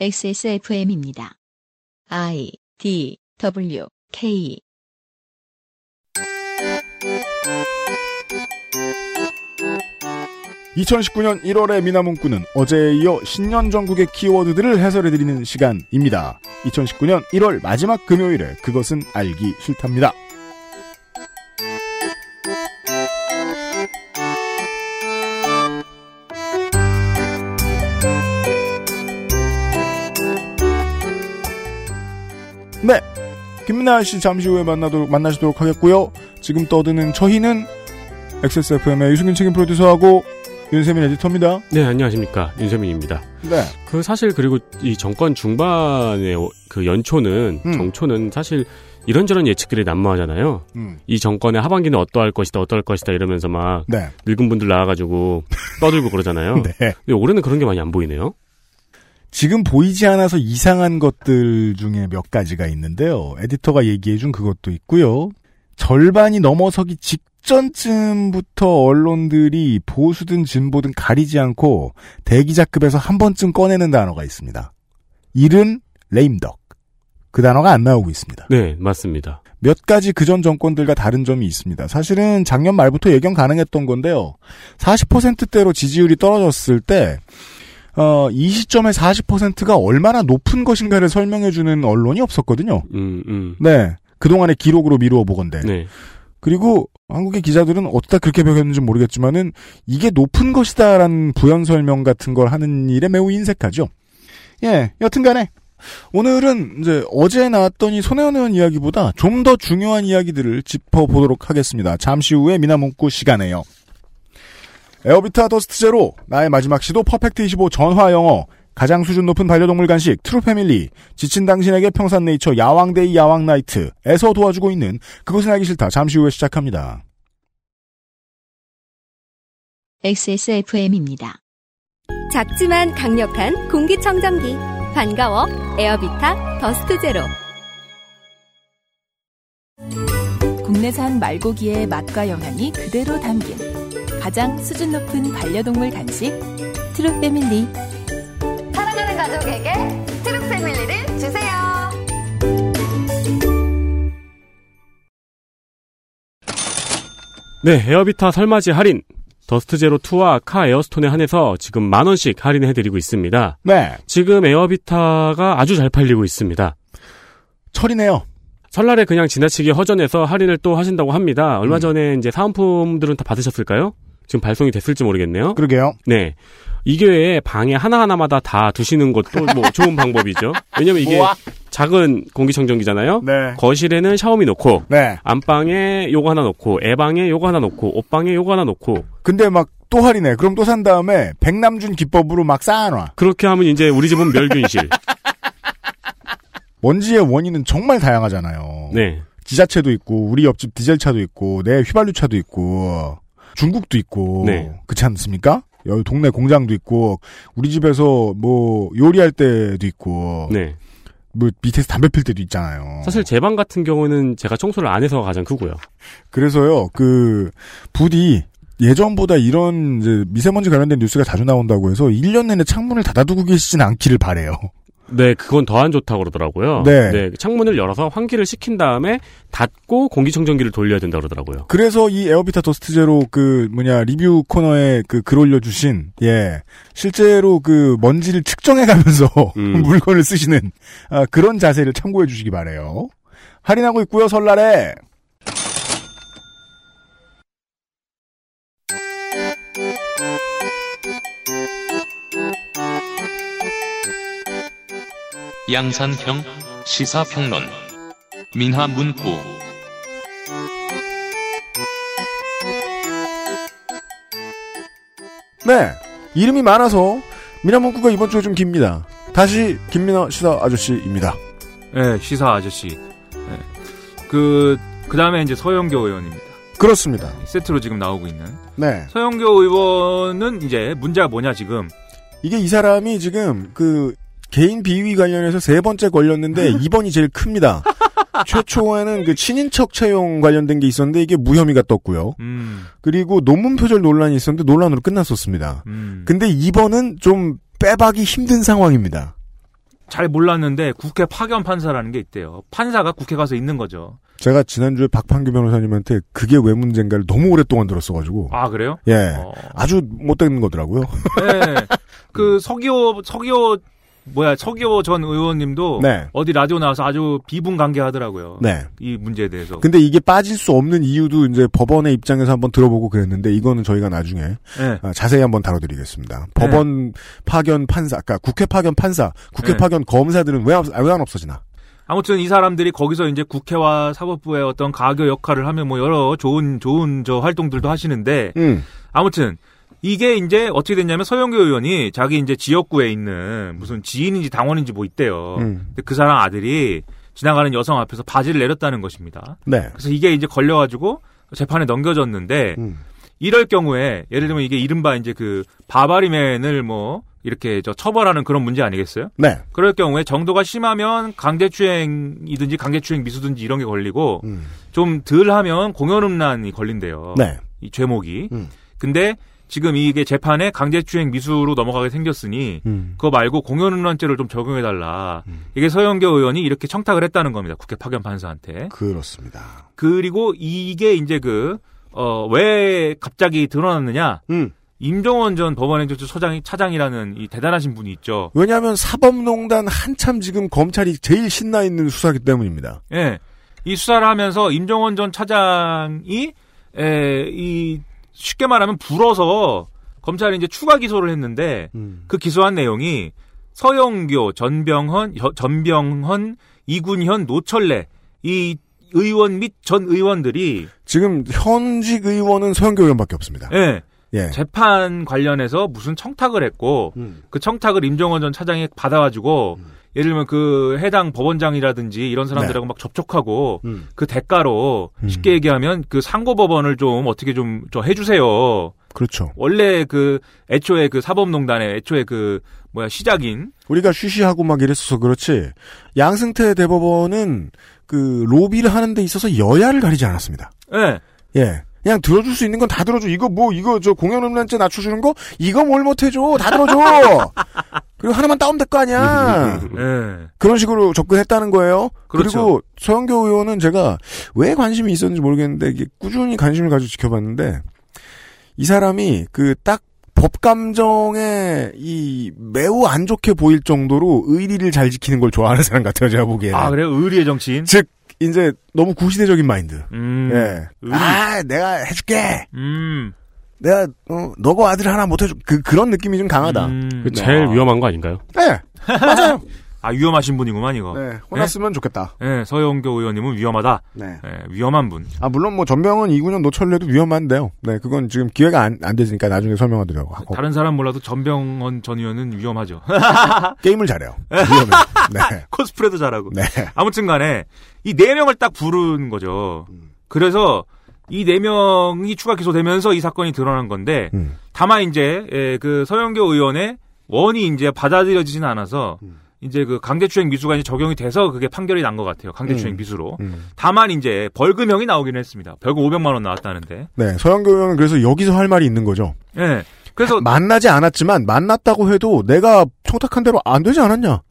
XSFM입니다. I D W K (2019년 1월의 미나문구는 어제에 이어 신년 전국의 키워드들을 해설해드리는 시간입니다. 2019년 1월 마지막 금요일에 그것은 알기 싫답니다. 김민아 씨 잠시 후에 만나도록, 만나시도록 하겠고요. 지금 떠드는 저희는 XSFM의 유승균 책임 프로듀서하고 윤세민 에디터입니다. 네, 안녕하십니까. 윤세민입니다. 네. 그 사실 그리고 이 정권 중반의 그 연초는, 음. 정초는 사실 이런저런 예측들이 난무하잖아요. 음. 이 정권의 하반기는 어떠할 것이다, 어떠할 것이다 이러면서 막 네. 늙은 분들 나와가지고 떠들고 그러잖아요. 네. 근데 올해는 그런 게 많이 안 보이네요. 지금 보이지 않아서 이상한 것들 중에 몇 가지가 있는데요. 에디터가 얘기해준 그것도 있고요. 절반이 넘어서기 직전쯤부터 언론들이 보수든 진보든 가리지 않고 대기자급에서 한 번쯤 꺼내는 단어가 있습니다. 이른 레임덕. 그 단어가 안 나오고 있습니다. 네, 맞습니다. 몇 가지 그전 정권들과 다른 점이 있습니다. 사실은 작년 말부터 예견 가능했던 건데요. 40%대로 지지율이 떨어졌을 때, 어, 이 시점에 40%가 얼마나 높은 것인가를 설명해주는 언론이 없었거든요. 음, 음. 네. 그동안의 기록으로 미루어 보건데. 네. 그리고 한국의 기자들은 어디다 그렇게 배웠는지 모르겠지만은 이게 높은 것이다라는 부연 설명 같은 걸 하는 일에 매우 인색하죠. 예, 여튼간에 오늘은 이제 어제 나왔던 이 손혜원 의원 이야기보다 좀 더 중요한 이야기들을 짚어보도록 하겠습니다. 잠시 후에 미나문구 시간에요. 에어비타 더스트 제로, 나의 마지막 시도 퍼펙트 25 전화 영어, 가장 수준 높은 반려동물 간식 트루 패밀리, 지친 당신에게 평산 네이처 야왕데이 야왕나이트에서 도와주고 있는 그것은 알기 싫다. 잠시 후에 시작합니다. XSFM입니다. 작지만 강력한 공기청정기 반가워 에어비타 더스트 제로 국내산 말고기의 맛과 영양이 그대로 담긴 가장 수준 높은 반려동물 간식 트루 패밀리 사랑하는 가족에게 트루 패밀리를 주세요. 네, 에어비타 설맞이 할인. 더스트 제로 2와 카 에어스톤에 한해서 지금 만 원씩 할인해 드리고 있습니다. 네, 지금 에어비타가 아주 잘 팔리고 있습니다. 철이네요. 설날에 그냥 지나치게 허전해서 할인을 또 하신다고 합니다. 얼마 음. 전에 이제 사은품들은 다 받으셨을까요? 지금 발송이 됐을지 모르겠네요. 그러게요. 네. 왜 방에 하나하나마다 다 두시는 것도 뭐 좋은 방법이죠. 왜냐면 이게 우와. 작은 공기청정기잖아요. 네, 거실에는 샤워미 놓고, 네. 안방에 요거 하나 놓고, 애방에 요거 하나 놓고, 옷방에 요거 하나 놓고, 근데 막 또 할인해. 그럼 또 산 다음에 백남준 기법으로 막 쌓아놔. 그렇게 하면 이제 우리 집은 멸균실. 먼지의 원인은 정말 다양하잖아요. 네. 지자체도 있고 우리 옆집 디젤차도 있고 내 휘발유차도 있고 중국도 있고 네. 그렇지 않습니까? 여기 동네 공장도 있고 우리 집에서 뭐 요리할 때도 있고 네. 뭐 밑에서 담배 필 때도 있잖아요. 사실 제 방 같은 경우는 제가 청소를 안 해서 가장 크고요. 그래서요 그 부디 예전보다 이런 이제 미세먼지 관련된 뉴스가 자주 나온다고 해서 1년 내내 창문을 닫아두고 계시지는 않기를 바래요. 네, 그건 더 안 좋다고 그러더라고요. 네. 창문을 열어서 환기를 시킨 다음에 닫고 공기청정기를 돌려야 된다 그러더라고요. 그래서 이 에어비타 더스트 제로 그 뭐냐 리뷰 코너에 그 글 올려 주신 예 실제로 그 먼지를 측정해 가면서 음. 물건을 쓰시는 아, 그런 자세를 참고해 주시기 바래요. 할인하고 있고요 설날에 양산형 시사평론 민하문구 네 이름이 많아서 미나문구가 이번 주에 좀 깁니다. 다시 김민아 시사 아저씨입니다. 네, 시사 아저씨. 네. 그, 그 다음에 이제 서영교 의원입니다. 그렇습니다. 세트로 지금 나오고 있는. 네 서영교 의원은 이제 문제가 뭐냐, 지금. 이게 이 사람이 지금 그 개인 비위 관련해서 세 번째 걸렸는데 이번이 제일 큽니다. 최초에는 그 친인척 채용 관련된 게 있었는데 이게 무혐의가 떴고요. 음, 그리고 논문 표절 논란이 있었는데 논란으로 끝났었습니다. 음. 근데 이번은 좀 빼박이 힘든 상황입니다. 잘 몰랐는데 국회 파견 판사라는 게 있대요. 판사가 국회 가서 있는 거죠. 제가 지난주에 박판규 변호사님한테 그게 왜 문제인가를 너무 오랫동안 들었어가지고 아 그래요? 예 어. 아주 못된 거더라고요. 네. 그 서기호 서기호 뭐야 서기호 전 의원님도 네. 어디 라디오 나와서 아주 비분간개하더라고요. 네. 이 문제에 대해서. 근데 이게 빠질 수 없는 이유도 이제 법원의 입장에서 한번 들어보고 그랬는데 이거는 저희가 나중에 네. 아, 자세히 한번 다뤄드리겠습니다. 법원 파견 판사, 그러니까 국회 파견 판사, 국회 네. 파견 검사들은 왜왜안 없어지나? 아무튼 이 사람들이 거기서 이제 국회와 사법부의 어떤 가교 역할을 하면 뭐 여러 좋은 좋은 저 활동들도 하시는데 음. 아무튼 이게 이제 어떻게 됐냐면 서영교 의원이 자기 이제 지역구에 있는 무슨 지인인지 당원인지 뭐 있대요. 음. 근데 그 사람 아들이 지나가는 여성 앞에서 바지를 내렸다는 것입니다. 네. 그래서 이게 이제 걸려가지고 재판에 넘겨졌는데 음. 이럴 경우에 예를 들면 이게 이른바 이제 그 바바리맨을 뭐 이렇게 저 처벌하는 그런 문제 아니겠어요? 네. 그럴 경우에 정도가 심하면 강제추행이든지 강제추행 미수든지 이런 게 걸리고 음. 좀 덜 하면 공연음란이 걸린대요. 네. 이 죄목이. 음. 근데 지금 이게 재판에 강제추행 미수로 넘어가게 생겼으니 음. 그거 말고 공연음란죄를 좀 적용해달라. 음. 이게 서영교 의원이 이렇게 청탁을 했다는 겁니다. 국회 파견 판사한테. 그렇습니다. 그리고 이게 이제 그, 어, 왜 갑자기 드러났느냐. 음. 임종원 전 법원행정처 소장이, 차장이라는 이 대단하신 분이 있죠. 왜냐하면 사법농단 한참 지금 검찰이 제일 신나 있는 수사기 때문입니다. 예. 이 수사를 하면서 임종원 전 차장이, 에, 이, 쉽게 말하면 불어서 검찰이 이제 추가 기소를 했는데 음. 그 기소한 내용이 서영교, 전병헌, 여- 전병헌, 이군현, 노철래 이 의원 및 전 의원들이 지금 현직 의원은 서영교 의원밖에 없습니다. 예, 예. 재판 관련해서 무슨 청탁을 했고 음. 그 청탁을 임종원 전 차장이 받아가지고 예를 들면 그 해당 법원장이라든지 이런 사람들하고 막 접촉하고 음. 그 대가로 음. 쉽게 얘기하면 그 상고 법원을 좀 어떻게 좀 저 해주세요. 그렇죠. 원래 그 애초에 그 사법농단의 애초에 그 뭐야 시작인 우리가 쉬쉬하고 막 이랬어서 그렇지 양승태 대법원은 그 로비를 하는 데 있어서 여야를 가리지 않았습니다. 예. 예. 그냥 들어줄 수 있는 건 다 들어줘. 이거 뭐 이거 저 공연 음란죄 낮춰주는 거 이거 뭘 못해줘. 다 들어줘. 그리고 하나만 따오면 될거 아니야. 예. 그런 식으로 접근했다는 거예요. 그리 그렇죠. 고 서영교 의원은 제가 왜 관심이 있었는지 모르겠는데 이게 꾸준히 관심을 가지고 지켜봤는데 이 사람이 그 딱 법감정에 이 매우 안 좋게 보일 정도로 의리를 잘 지키는 걸 좋아하는 사람 같아요. 제가 보기에는. 아 그래요? 의리의 정치인. 즉 이제 너무 구시대적인 마인드. 음. 예. 의리. 아 내가 해줄게. 음. 내가 어, 너거 아들 하나 못 해줘. 그 그런 느낌이 좀 강하다. 음. 그 제일 위험한 거 아닌가요? 네. 맞아요. 아 위험하신 분이구만 이거. 네. 혼났으면 좋겠다. 예, 서영교 의원님은 위험하다. 네. 예, 위험한 분. 아 물론 뭐 전병은 이군현 노철래도 위험한데요. 네, 그건 지금 기회가 안, 안 되니까 나중에 설명하도록 하고 다른 사람 몰라도 전병헌 전 의원은 위험하죠. 게임을 잘해요. 위험해. 네, 코스프레도 잘하고. 네. 아무튼간에 이 네 명을 딱 부른 거죠. 그래서 이 네 명이 추가 기소되면서 이 사건이 드러난 건데 음. 다만 이제 예, 그 서영교 의원의 원이 이제 받아들여지진 않아서 음. 이제 그 강제추행 미수가 이제 적용이 돼서 그게 판결이 난 것 같아요. 강제추행 음. 미수로. 음. 다만 이제 벌금형이 나오기는 했습니다. 벌금 500만 원 나왔다는데. 네, 서영교 의원은 그래서 여기서 할 말이 있는 거죠. 예. 그래서 만나지 않았지만 만났다고 해도 내가 청탁한 대로 안 되지 않았냐?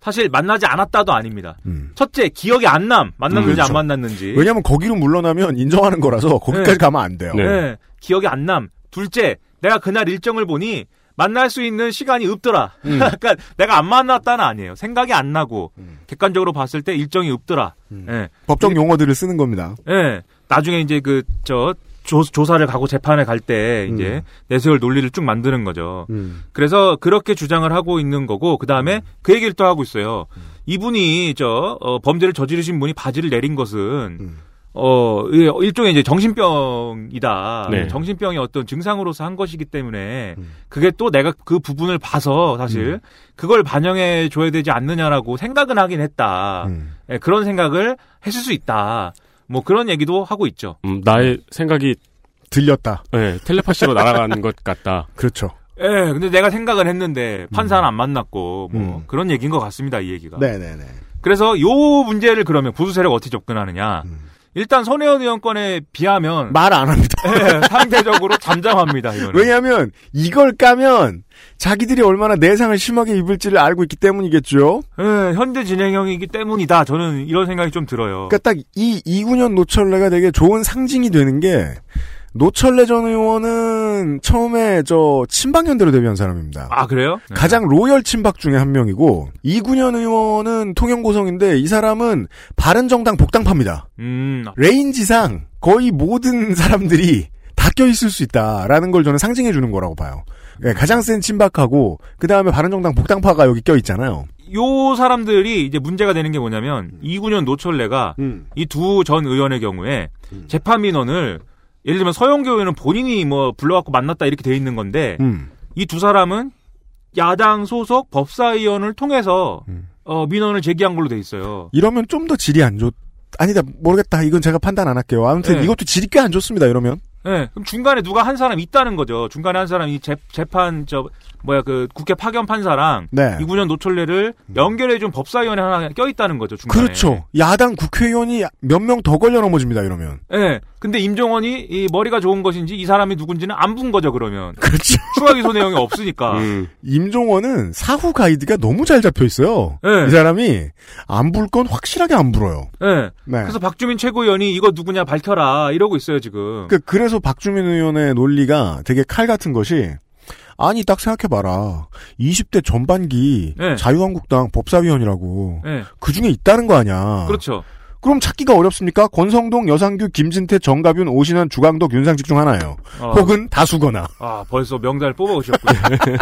사실 만나지 않았다도 아닙니다. 음. 첫째 기억이 안 남. 만났는지 음, 그렇죠. 안 만났는지. 왜냐하면 거기로 물러나면 인정하는 거라서 거기까지 네. 가면 안 돼요. 네. 예, 기억이 안 남. 둘째, 내가 그날 일정을 보니 만날 수 있는 시간이 없더라. 음. 그러니까 내가 안 만났다는 아니에요. 생각이 안 나고 음. 객관적으로 봤을 때 일정이 없더라. 음. 예, 법정 용어들을 쓰는 겁니다. 예. 나중에 이제 그 저 조사를 가고 재판에 갈 때 이제 음. 내세울 논리를 쭉 만드는 거죠. 음. 그래서 그렇게 주장을 하고 있는 거고 그 다음에 그 얘기를 또 하고 있어요. 이분이 저 어, 범죄를 저지르신 분이 바지를 내린 것은 음. 어 이- 일종의 이제 정신병이다. 네. 정신병의 어떤 증상으로서 한 것이기 때문에 음. 그게 또 내가 그 부분을 봐서 사실 그걸 반영해 줘야 되지 않느냐라고 생각은 하긴 했다. 음. 예, 그런 생각을 했을 수 있다. 뭐 그런 얘기도 하고 있죠. 음, 나의 생각이 들렸다. 예, 텔레파시로 날아가는 것 같다. 그렇죠. 예, 근데 내가 생각을 했는데 판사는 안 만났고 뭐 음. 그런 얘기인 것 같습니다. 이 얘기가. 네네네. 그래서 요 문제를 그러면 보수 세력 어떻게 접근하느냐. 음. 일단 손혜원 의원 건에 비하면 말 안 합니다. 예, 상대적으로 잠잠합니다. 이거는. 왜냐하면 이걸 까면 자기들이 얼마나 내상을 심하게 입을지를 알고 있기 때문이겠죠. 예, 현재 진행형이기 때문이다. 저는 이런 생각이 좀 들어요. 그러니까 딱 이 이군현 노철래가 되게 좋은 상징이 되는 게 노철래 전 의원은 처음에 저 친박연대로 데뷔한 사람입니다. 아 그래요? 네. 가장 로열 친박 중에 한 명이고 이군현 의원은 통영고성인데 이 사람은 바른정당 복당파입니다. 음, range상 거의 모든 사람들이 다 껴있을 수 있다라는 걸 저는 상징해 주는 거라고 봐요. 예, 가장 센 친박하고 그 다음에 바른정당 복당파가 여기 껴있잖아요. 요 사람들이 이제 문제가 되는 게 뭐냐면 이군현 노철래가 음. 이두 전 의원의 경우에 재판 민원을 예를 들면 서영교 의원은 본인이 뭐 불러갖고 만났다 이렇게 돼 있는 건데 음. 이두 사람은 야당 소속 법사위원을 통해서 음. 어, 민원을 제기한 걸로 돼 있어요. 이러면 좀 더 질이 안 좋. 아니다 모르겠다. 이건 제가 판단 안 할게요. 아무튼 네. 이것도 질이 꽤 안 좋습니다. 이러면 네, 그럼 중간에 누가 한 사람 있다는 거죠. 중간에 한 사람이 재, 재판 저 뭐야 그 국회 파견 판사랑 네. 이군현 노철래를 연결해 준 법사위원회 하나 껴 있다는 거죠. 중간에. 그렇죠. 야당 국회의원이 몇 명 더 걸려 넘어집니다. 이러면 예. 근데 임종원이 이 머리가 좋은 것인지 이 사람이 누군지는 안 본 거죠. 그러면 그렇죠. 추가 기소 내용이 없으니까. 음. 임종원은 사후 가이드가 너무 잘 잡혀 있어요. 네. 이 사람이 안 불 건 확실하게 안 불어요. 예. 네. 그래서 박주민 최고위원이 이거 누구냐 밝혀라 이러고 있어요 지금. 그, 그래서 박주민 의원의 논리가 되게 칼 같은 것이 아니 딱 생각해봐라 20대 전반기 네. 자유한국당 법사위원이라고 예. 그 중에 있다는 거 아니야 그렇죠. 그럼 찾기가 어렵습니까 권성동 여상규 김진태 정가균 오신환 주광덕 윤상직 중 하나예요 어. 혹은 다수거나 아 벌써 명단을 뽑아오셨군요. 예.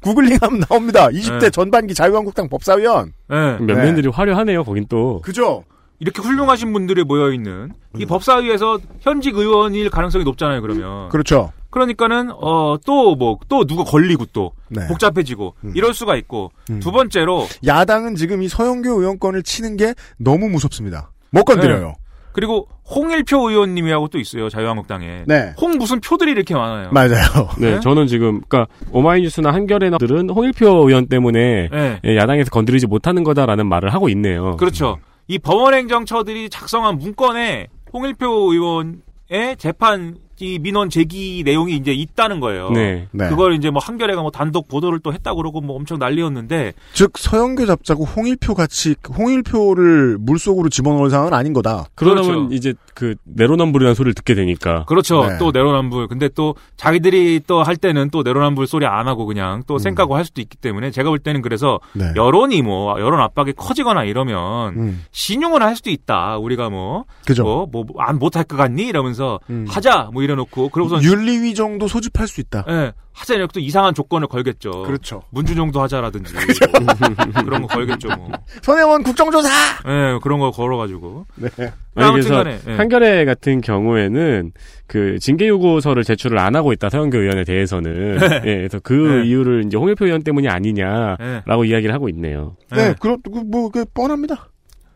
구글링하면 나옵니다 20대 네. 전반기 자유한국당 법사위원 예. 면면들이 화려하네요. 거긴 또. 그죠 이렇게 훌륭하신 분들이 모여 있는 이 법사위에서 현직 의원일 가능성이 높잖아요. 그러면. 그렇죠 그러니까는 어 또 뭐 또 누가 걸리고 또 네. 복잡해지고 이럴 수가 있고 음. 두 번째로 야당은 지금 이 서영교 의원권을 치는 게 너무 무섭습니다 못 건드려요 그리고 홍일표 의원님이라고 또 있어요 자유한국당에 네, 홍 무슨 표들이 이렇게 많아요. 맞아요 네, 네? 저는 지금, 그니까, 오마이뉴스나 한겨레들은 홍일표 의원 때문에 네. 예, 야당에서 건드리지 못하는 거다라는 말을 하고 있네요. 그렇죠. 이 법원행정처들이 작성한 문건에 홍일표 의원의 재판 이 민원 제기 내용이 이제 있다는 거예요. 네. 네. 그걸 이제 뭐 한겨레가 뭐 단독 보도를 또 했다고 그러고 뭐 엄청 난리였는데 즉 서영교 잡자고 홍일표 같이 홍일표를 물속으로 집어넣을 상황은 아닌 거다. 그러다 그렇죠. 이제 그, 내로남불이라는 소리를 듣게 되니까. 그렇죠. 네. 또 내로남불. 근데 또 자기들이 또 할 때는 또 내로남불 소리 안 하고 그냥 또 생각고 할 수도 있기 때문에 제가 볼 때는 그래서 네. 여론이 뭐 여론 압박이 커지거나 이러면 음, 신용을 할 수도 있다. 우리가 뭐 그죠. 뭐뭐안 못할 것 같니 이러면서 음. 하자 뭐 이래놓고 그러고선 윤리위 정도 소집할 수 있다. 예 하자 이렇게 또 이상한 조건을 걸겠죠. 그렇죠. 문주정도 하자라든지 뭐 그런 거 걸겠죠. 뭐. 손혜원 국정조사. 예 그런 거 걸어가지고 네. 아니, 아무튼간에 그래서 예. 한겨레 같은 경우에는 그 징계 요구서를 제출을 안 하고 있다 서영교 의원에 대해서는 예, 그래서 그 네. 이유를 이제 홍일표 의원 때문이 아니냐라고 예. 이야기를 하고 있네요. 네, 예. 그럼 뭐그 뻔합니다.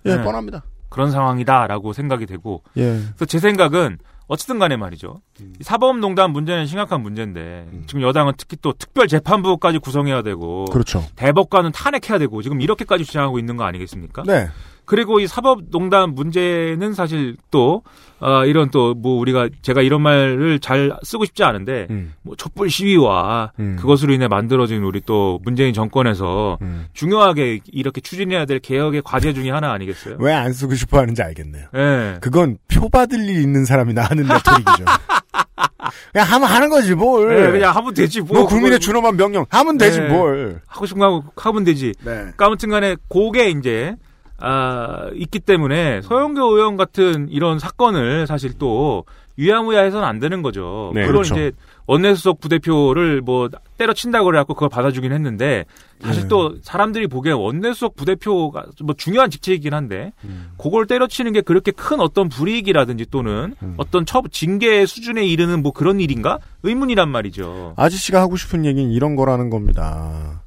예, 네. 뻔합니다. 그런 상황이다라고 생각이 되고 예. 그래서 제 생각은 어쨌든 간에 말이죠. 이 사법농단 문제는 심각한 문제인데 지금 여당은 특히 또 특별재판부까지 구성해야 되고 그렇죠. 대법관은 탄핵해야 되고 지금 이렇게까지 주장하고 있는 거 아니겠습니까? 네. 그리고 이 사법농단 문제는 사실 또 어, 이런 또 뭐 우리가 제가 이런 말을 잘 쓰고 싶지 않은데 음. 뭐 촛불 시위와 음. 그것으로 인해 만들어진 우리 또 문재인 정권에서 음. 중요하게 이렇게 추진해야 될 개혁의 과제 중에 하나 아니겠어요? 왜 안 쓰고 싶어 하는지 알겠네요. 예. 그건 표 받을 일 있는 사람이나 하는 레토릭이죠. 그냥 하면 하는 거지 뭘. 예, 그냥 하면 되지 뭐. 뭐 국민의 준엄한 명령 하면 되지 네. 뭘. 하고 싶은 거 하고 하면 되지. 네. 아무튼간에 그게 이제 아 있기 때문에 서영교 의원 같은 이런 사건을 사실 또 유야무야해서는 안 되는 거죠. 네, 물론 그렇죠. 이제 원내수석 부대표를 뭐 때려친다고 그래갖고 그걸 받아주긴 했는데 사실 네. 또 사람들이 보기에 원내수석 부대표가 뭐 중요한 직책이긴 한데 그걸 때려치는 게 그렇게 큰 어떤 불이익이라든지 또는 음. 어떤 처 징계 수준에 이르는 뭐 그런 일인가 의문이란 말이죠. 아저씨가 하고 싶은 얘기는 이런 거라는 겁니다.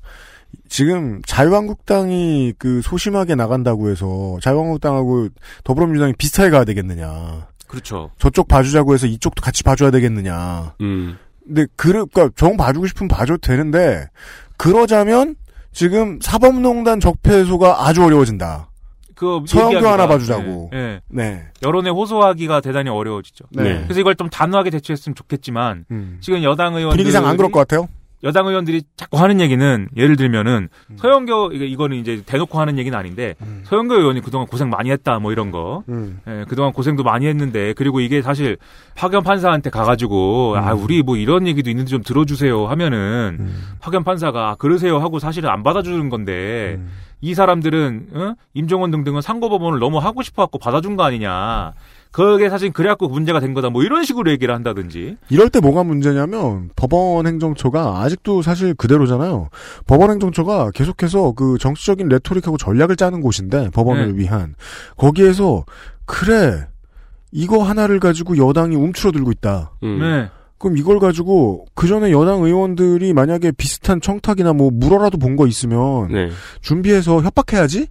지금 자유한국당이 그 소심하게 나간다고 해서 자유한국당하고 더불어민주당이 비슷하게 가야 되겠느냐. 그렇죠. 저쪽 봐주자고 해서 이쪽도 같이 봐줘야 되겠느냐. 음. 근데 그러니까 정 봐주고 싶으면 봐줘도 되는데 그러자면 지금 사법농단 적폐소가 아주 어려워진다. 그 서영교 하나 봐주자고. 예, 예. 네. 여론에 호소하기가 대단히 어려워지죠. 네. 그래서 이걸 좀 단호하게 대처했으면 좋겠지만 음. 지금 여당 의원 분위기상 안 그럴 것 같아요. 여당 의원들이 자꾸 하는 얘기는 예를 들면은 음. 서영교 이거는 이제 대놓고 하는 얘기는 아닌데 서영교 의원이 그동안 고생 많이 했다 뭐 이런 거 음. 예, 그동안 고생도 많이 했는데 그리고 이게 사실 파견 판사한테 가가지고 아 우리 뭐 이런 얘기도 있는데 좀 들어주세요 하면은 음. 파견 판사가 아, 그러세요 하고 사실은 안 받아주는 건데 이 사람들은 어? 임종원 등등은 상고법원을 너무 하고 싶어갖고 받아준 거 아니냐 그게 사실 그래갖고 문제가 된 거다 뭐 이런 식으로 얘기를 한다든지 이럴 때 뭐가 문제냐면 법원 행정처가 아직도 사실 그대로잖아요. 법원 행정처가 계속해서 그 정치적인 레토릭하고 전략을 짜는 곳인데 법원을 네. 위한 거기에서 그래 이거 하나를 가지고 여당이 움츠러들고 있다. 음. 네. 그럼 이걸 가지고 그 전에 여당 의원들이 만약에 비슷한 청탁이나 뭐 물어라도 본 거 있으면 네. 준비해서 협박해야지?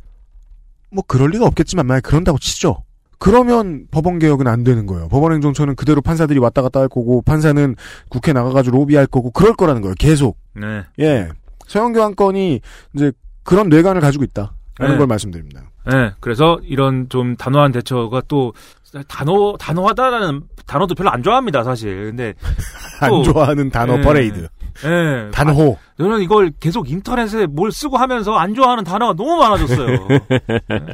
뭐 그럴 리가 없겠지만 만약 그런다고 치죠. 그러면 법원 개혁은 안 되는 거예요. 법원 행정처는 그대로 판사들이 왔다 갔다 할 거고 판사는 국회 나가가지고 로비할 거고 그럴 거라는 거예요. 계속. 네. 예. 서영교 한 건이 이제 그런 뇌관을 가지고 있다. 라는 네. 걸 말씀드립니다. 네, 그래서 이런 좀 단호한 대처가 또 단호 단호하다라는 단어도 별로 안 좋아합니다, 사실. 근데 안 또- 좋아하는 단어 예. 퍼레이드. 예. 단호. 저는 이걸 계속 인터넷에 뭘 쓰고 하면서 안 좋아하는 단어가 너무 많아졌어요.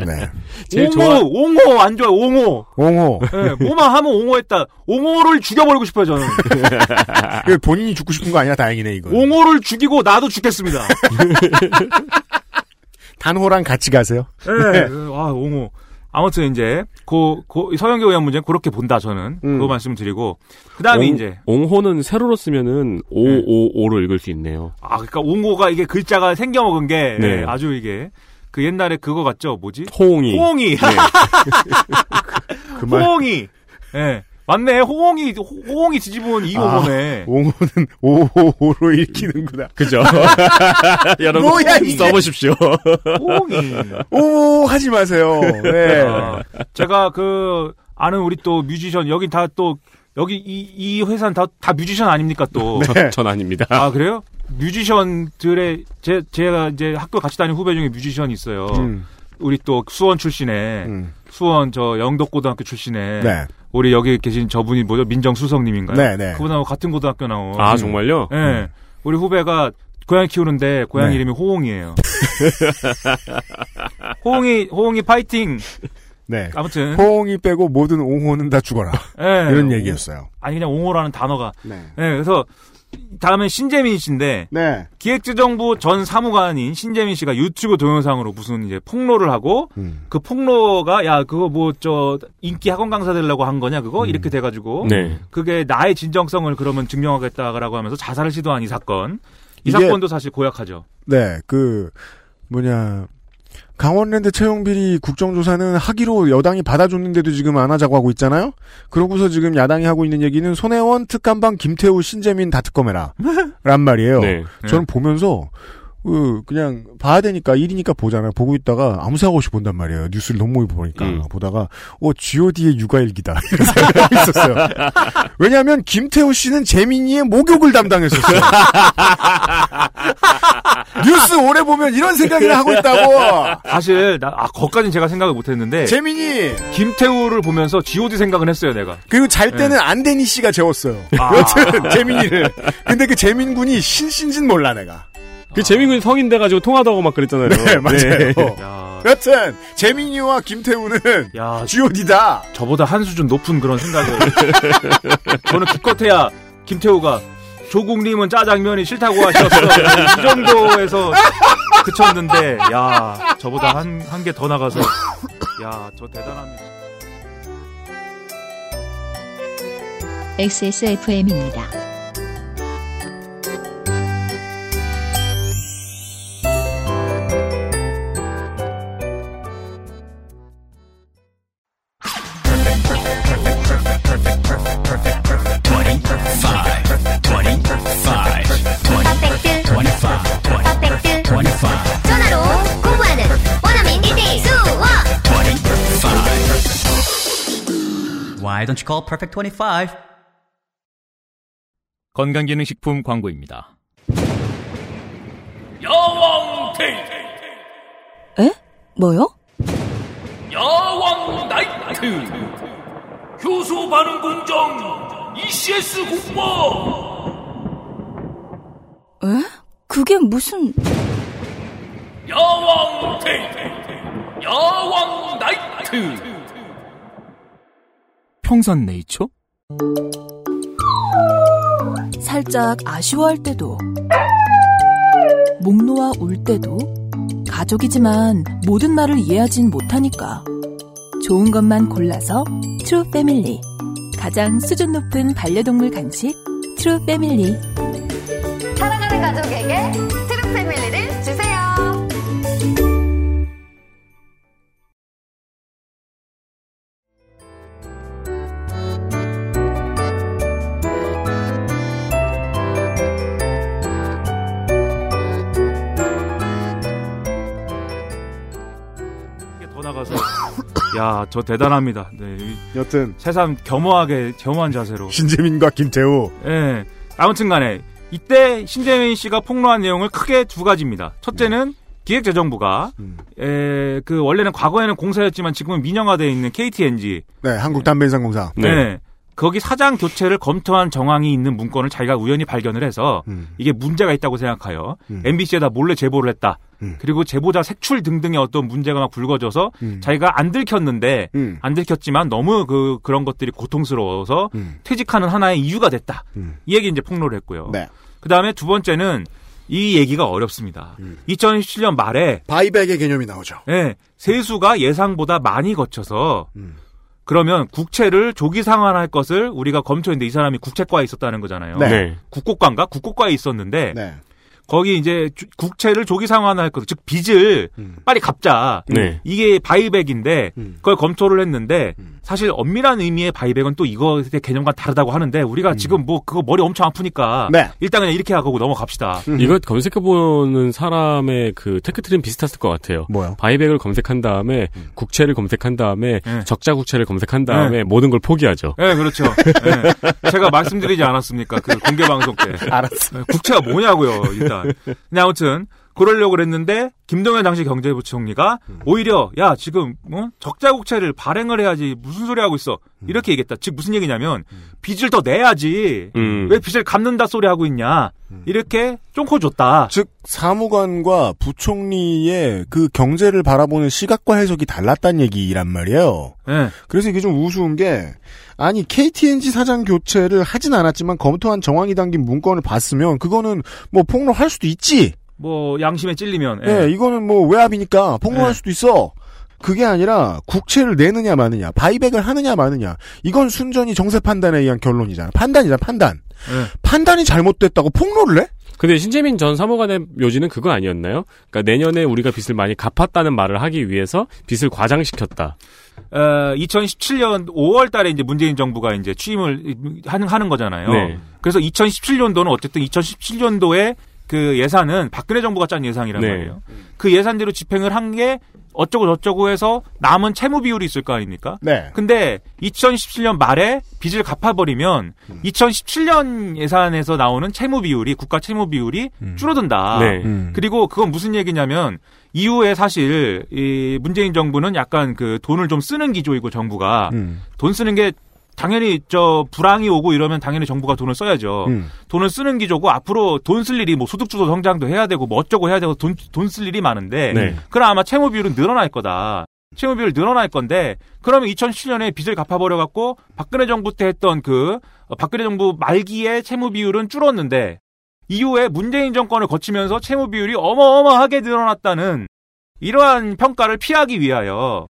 네. 제일 옹호, 좋아- 옹호 안 좋아요. 옹호. 옹호. 예, 뭐만 하면 옹호했다. 옹호를 죽여버리고 싶어요, 저는. 그 본인이 죽고 싶은 거 아니야? 다행이네, 이거. 옹호를 죽이고 나도 죽겠습니다. 단호랑 같이 가세요. 예, 아, 옹호. 아무튼 이제 고, 고 서영교 의원 문제는 그렇게 본다 저는 음. 그거 말씀드리고 그다음에 옹- 이제 옹호는 세로로 쓰면은 오오오로 읽을 수 있네요. 아 그러니까 옹호가 이게 글자가 생겨 먹은 게 네. 예, 아주 이게 그 옛날에 그거 같죠 뭐지 호옹이. 호옹이 그 말. 호옹이 예 맞네 호옹이 호- 호옹이 뒤집어온 이호호네 옹호는 오호호로 읽히는구나. 그죠? 여러분 뭐야. 써보십시오. 호옹이 오 하지 마세요. 네. 아, 제가 그 아는 우리 또 뮤지션 여긴 다또 여기 이, 이 회사는 다, 다 뮤지션 아닙니까 또 네. 전 아닙니다. 아 그래요? 뮤지션들의 제 제가 이제 학교 같이 다니는 후배 중에 뮤지션이 있어요. 음, 우리 또 수원 출신에 음. 수원 저 영덕고등학교 출신에 네. 우리 여기 계신 저분이 뭐죠 민정수석님인가요? 네, 네. 그분하고 같은 고등학교 나온. 아 정말요? 예. 우리 후배가 고양이 키우는데 고양이 네. 이름이 호옹이에요. 호옹이 호옹이 파이팅. 네. 아무튼 호옹이 빼고 모든 옹호는 다 죽어라. 예. 이런 얘기였어요. 아니 그냥 옹호라는 단어가. 네. 예. 그래서 다음엔 신재민 씨인데 네. 기획재정부 전 사무관인 신재민 씨가 유튜브 동영상으로 무슨 이제 폭로를 하고 음. 그 폭로가 야 그거 뭐 저 인기 학원 강사 되려고 한 거냐 그거 음. 이렇게 돼가지고 네. 그게 나의 진정성을 그러면 증명하겠다라고 하면서 자살을 시도한 이 사건 이 이게- 사건도 사실 고약하죠. 네. 그 뭐냐 강원랜드 채용 비리 국정조사는 하기로 여당이 받아줬는데도 지금 안 하자고 하고 있잖아요. 그러고서 지금 야당이 하고 있는 얘기는 손혜원 특감방 김태우 신재민 다 특검해라. 란 말이에요. 네. 저는 보면서 그 그냥 봐야 되니까 일이니까 보잖아요. 보고 있다가 아무 생각 없이 본단 말이에요. 뉴스를 너무 많이 보니까 음. 보다가 어 G.O.D의 육아일기다 이런 생각이 있었어요. 왜냐하면 김태우 씨는 재민이의 목욕을 담당했었어요. 뉴스 오래 보면 이런 생각이나 하고 있다고. 사실 나, 아 거기까지는 제가 생각을 못했는데 재민이 김태우를 보면서 G.O.D 생각은 했어요 내가. 그리고 잘 때는 안데니 씨가 재웠어요. 아. 여튼 재민이를. 근데 그 재민 군이 신신진 몰라 내가. 그 재민군 성인 돼가지고 통화도 하고 막 그랬잖아요. 네 맞아요. 야, 여튼 재민이와 김태우는 야 G.O.D다. 저보다 한 수준 높은 그런 생각을. 저는 기껏해야 김태우가 조국님은 짜장면이 싫다고 하셨어. 이 정도에서 그쳤는데, 야, 저보다 한, 한 개 더 나가서, 야, 저 대단합니다. XSFM입니다. 전화로 공부하는 원어민 1대1 수업 Why don't you call Perfect 25? 건강기능식품 광고입니다. 에? 뭐요? 야왕 나이트 효소 반응 공정 ECS 공모 에? 그게 무슨... 야왕 데이 야왕 나이트 평산 네이처? 살짝 아쉬워할 때도 목 놓아 울 때도 가족이지만 모든 말을 이해하진 못하니까 좋은 것만 골라서 트루 패밀리 가장 수준 높은 반려동물 간식 트루 패밀리 사랑하는 가족에게 트루 패밀리를 야 저 대단합니다. 네, 이 여튼 새삼 겸허하게 겸허한 자세로 신재민과 김태우. 예. 아무튼 간에 이때 신재민 씨가 폭로한 내용을 크게 두 가지입니다. 첫째는 기획재정부가 에, 그 원래는 과거에는 공사였지만 지금은 민영화되어 있는 KTNG 네, 한국담배인상공사. 네. 거기 사장 교체를 검토한 정황이 있는 문건을 자기가 우연히 발견을 해서 이게 문제가 있다고 생각하여 음. MBC에다 몰래 제보를 했다. 그리고 제보자 색출 등등의 어떤 문제가 막 불거져서 음. 자기가 안 들켰는데 안 들켰지만 너무 그 그런 것들이 고통스러워서 퇴직하는 하나의 이유가 됐다. 이 얘기 이제 폭로를 했고요. 음. 네. 그다음에 두 번째는 이 얘기가 어렵습니다. 음. 2017년 말에 바이백의 개념이 나오죠. 예, 세수가 예상보다 많이 거쳐서 음. 그러면 국채를 조기 상환할 것을 우리가 검토했는데 이 사람이 국채과에 있었다는 거잖아요. 네. 네. 국고과인가? 국고과에 있었는데 네. 거기 이제 주- 국채를 조기 상환할 것, 즉 빚을 음. 빨리 갚자. 네. 이게 바이백인데 그걸 검토를 했는데 음. 사실 엄밀한 의미의 바이백은 또 이거의 개념과 다르다고 하는데 우리가 지금 뭐 그거 머리 엄청 아프니까 음. 네. 일단 그냥 이렇게 하고 넘어갑시다. 이거 검색해보는 사람의 그 테크트리는 비슷했을 것 같아요. 뭐요? 바이백을 검색한 다음에 국채를 검색한 다음에 적자 국채를 검색한 다음에 네. 모든 걸 포기하죠. 예, 그렇죠. 예. 제가 말씀드리지 않았습니까? 그 공개 방송 때. 알았어. 예, 국채가 뭐냐고요, 일단. 근데 아무튼 그러려고 그랬는데 김동연 당시 경제부총리가 오히려 야 지금 뭐 적자 국채를 발행을 해야지 무슨 소리 하고 있어 이렇게 얘기했다. 즉 무슨 얘기냐면 빚을 더 내야지 음. 왜 빚을 갚는다 소리 하고 있냐 이렇게 쫑코 줬다. 즉 사무관과 부총리의 그 경제를 바라보는 시각과 해석이 달랐단 얘기란 말이에요. 예. 그래서 이게 좀 우스운 게 아니 KTNG 사장 교체를 하진 않았지만 검토한 정황이 담긴 문건을 봤으면 그거는 뭐 폭로할 수도 있지. 뭐 양심에 찔리면 예, 예. 이거는 뭐 외압이니까 폭로할 예. 수도 있어. 그게 아니라 국채를 내느냐 마느냐, 바이백을 하느냐 마느냐. 이건 순전히 정세 판단에 의한 결론이잖아. 판단이잖아, 판단. 예. 판단이 잘못됐다고 폭로를 해? 근데 신재민 전 사무관의 묘지는 그거 아니었나요? 그러니까 내년에 우리가 빚을 많이 갚았다는 말을 하기 위해서 빚을 과장시켰다. 어, 2017년 5월 달에 이제 문재인 정부가 이제 취임을 하는, 하는 거잖아요. 네. 그래서 2017년도는 어쨌든 2017년도에 그 예산은 박근혜 정부가 짠 예산이란 네. 말이에요. 그 예산대로 집행을 한 게 어쩌고 저쩌고 해서 남은 채무 비율이 있을 거 아닙니까? 네. 근데 2017년 말에 빚을 갚아버리면 음. 2017년 예산에서 나오는 채무 비율이 국가 채무 비율이 줄어든다. 네. 음. 그리고 그건 무슨 얘기냐면 이후에 사실 이 문재인 정부는 약간 그 돈을 좀 쓰는 기조이고 정부가 음. 돈 쓰는 게 당연히 저 불황이 오고 이러면 당연히 정부가 돈을 써야죠. 음. 돈을 쓰는 기조고 앞으로 돈 쓸 일이 뭐 소득주도 성장도 해야 되고 뭐 어쩌고 해야 되고 돈 돈 쓸 일이 많은데 네. 그럼 아마 채무 비율은 늘어날 거다. 채무 비율 늘어날 건데 그러면 2007년에 빚을 갚아버려 갖고 박근혜 정부 때 했던 그 어, 박근혜 정부 말기에 채무 비율은 줄었는데 이후에 문재인 정권을 거치면서 채무 비율이 어마어마하게 늘어났다는 이러한 평가를 피하기 위하여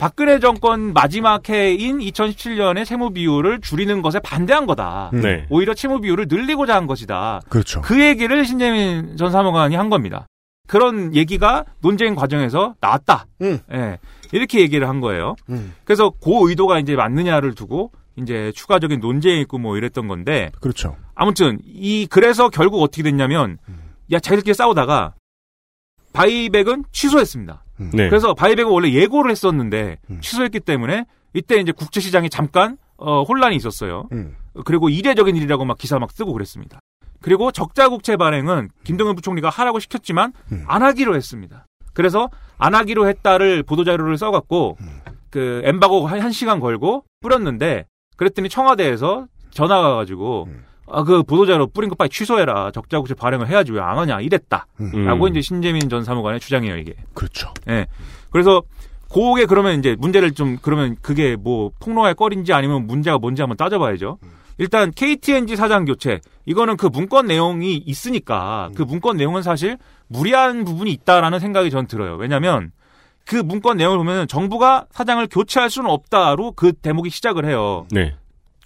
박근혜 정권 마지막 해인 2017년의 채무 비율을 줄이는 것에 반대한 거다. 음. 네. 오히려 채무 비율을 늘리고자 한 것이다. 그렇죠. 그 얘기를 신재민 전 사무관이 한 겁니다. 그런 얘기가 논쟁 과정에서 나왔다. 음. 예. 이렇게 얘기를 한 거예요. 음. 그래서 그 의도가 이제 맞느냐를 두고 이제 추가적인 논쟁이 있고 뭐 이랬던 건데 그렇죠. 아무튼 이 그래서 결국 어떻게 됐냐면 야 자기들끼리 싸우다가 바이백은 취소했습니다. 네. 그래서 바이백은 원래 예고를 했었는데 음. 취소했기 때문에 이때 이제 국제 시장이 잠깐 어, 혼란이 있었어요. 음. 그리고 이례적인 일이라고 막 기사 막 쓰고 그랬습니다. 그리고 적자 국채 발행은 김동연 부총리가 하라고 시켰지만 음. 안 하기로 했습니다. 그래서 안 하기로 했다를 보도 자료를 써갖고 그 엠바고 한, 한 시간 걸고 뿌렸는데 그랬더니 청와대에서 전화가 가지고 아 그 보도자료 뿌린 거 빨리 취소해라 적자국시 발행을 해야지 왜 안 하냐 이랬다 음. 라고 이제 신재민 전 사무관의 주장이에요 이게 그렇죠. 예 그래서 그게 그러면 이제 문제를 좀 그러면 그게 뭐 폭로할 거리인지 아니면 문제가 뭔지 한번 따져봐야죠 일단 KTNG 사장 교체 이거는 그 문건 내용이 있으니까 그 문건 내용은 사실 무리한 부분이 있다라는 생각이 전 들어요 왜냐면 그 문건 내용을 보면 정부가 사장을 교체할 수는 없다로 그 대목이 시작을 해요. 네.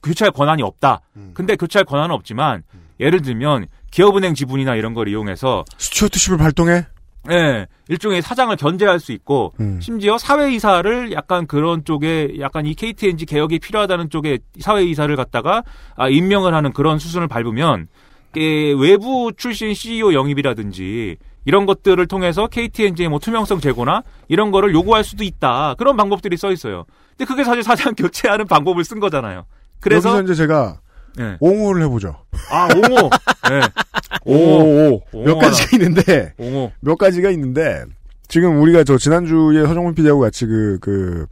교체할 권한이 없다. 근데 교체할 권한은 없지만 예를 들면 기업은행 지분이나 이런 걸 이용해서 스튜어트십을 발동해? 예, 일종의 사장을 견제할 수 있고 음. 심지어 사회이사를 약간 그런 쪽에 약간 이 KTNG 개혁이 필요하다는 쪽에 사회이사를 갖다가 아, 임명을 하는 그런 수순을 밟으면 예, 외부 출신 CEO 영입이라든지 이런 것들을 통해서 KTNG의 뭐 투명성 제고나 이런 거를 요구할 수도 있다. 그런 방법들이 써 있어요. 근데 그게 사실 사장 교체하는 방법을 쓴 거잖아요. 그래서 여기서 이제 제가 예. 옹호를 해보죠. 아, 옹호. 예. 옹호. 몇 가지가 있는데, 옹호. 몇 가지가 있는데, 지금 우리가 저 지난주에 서정문 PD하고 같이 그, 그,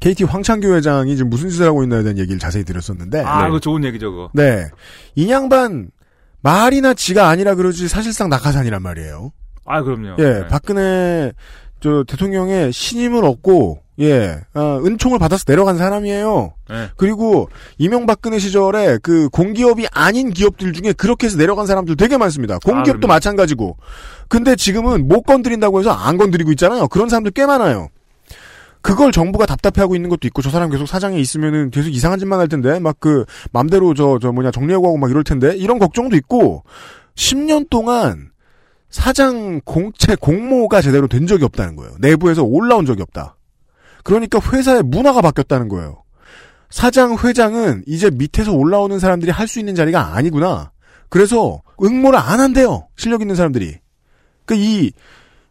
KT 황창규 회장이 지금 무슨 짓을 하고 있나에 대한 얘기를 자세히 드렸었는데, 아, 그거 좋은 얘기죠, 그거. 네. 인양반, 말이나 지가 아니라 그러지 사실상 낙하산이란 말이에요. 아, 그럼요. 예, 네. 박근혜 저 대통령의 신임을 얻고 예, 어, 은총을 받아서 내려간 사람이에요. 네. 그리고 이명박근혜 시절에 그 공기업이 아닌 기업들 중에 그렇게 해서 내려간 사람들 되게 많습니다. 공기업도 그럼요. 마찬가지고. 근데 지금은 못 건드린다고 해서 안 건드리고 있잖아요. 그런 사람들 꽤 많아요. 그걸 정부가 답답해하고 있는 것도 있고 저 사람 계속 사장에 있으면은 계속 이상한 짓만 할 텐데 막 그 맘대로 저 저 뭐냐 정리하고 하고 막 이럴 텐데 이런 걱정도 있고 10년 동안 사장 공채 공모가 제대로 된 적이 없다는 거예요. 내부에서 올라온 적이 없다. 그러니까 회사의 문화가 바뀌었다는 거예요. 사장 회장은 이제 밑에서 올라오는 사람들이 할 수 있는 자리가 아니구나. 그래서 응모를 안 한대요. 실력 있는 사람들이. 그 이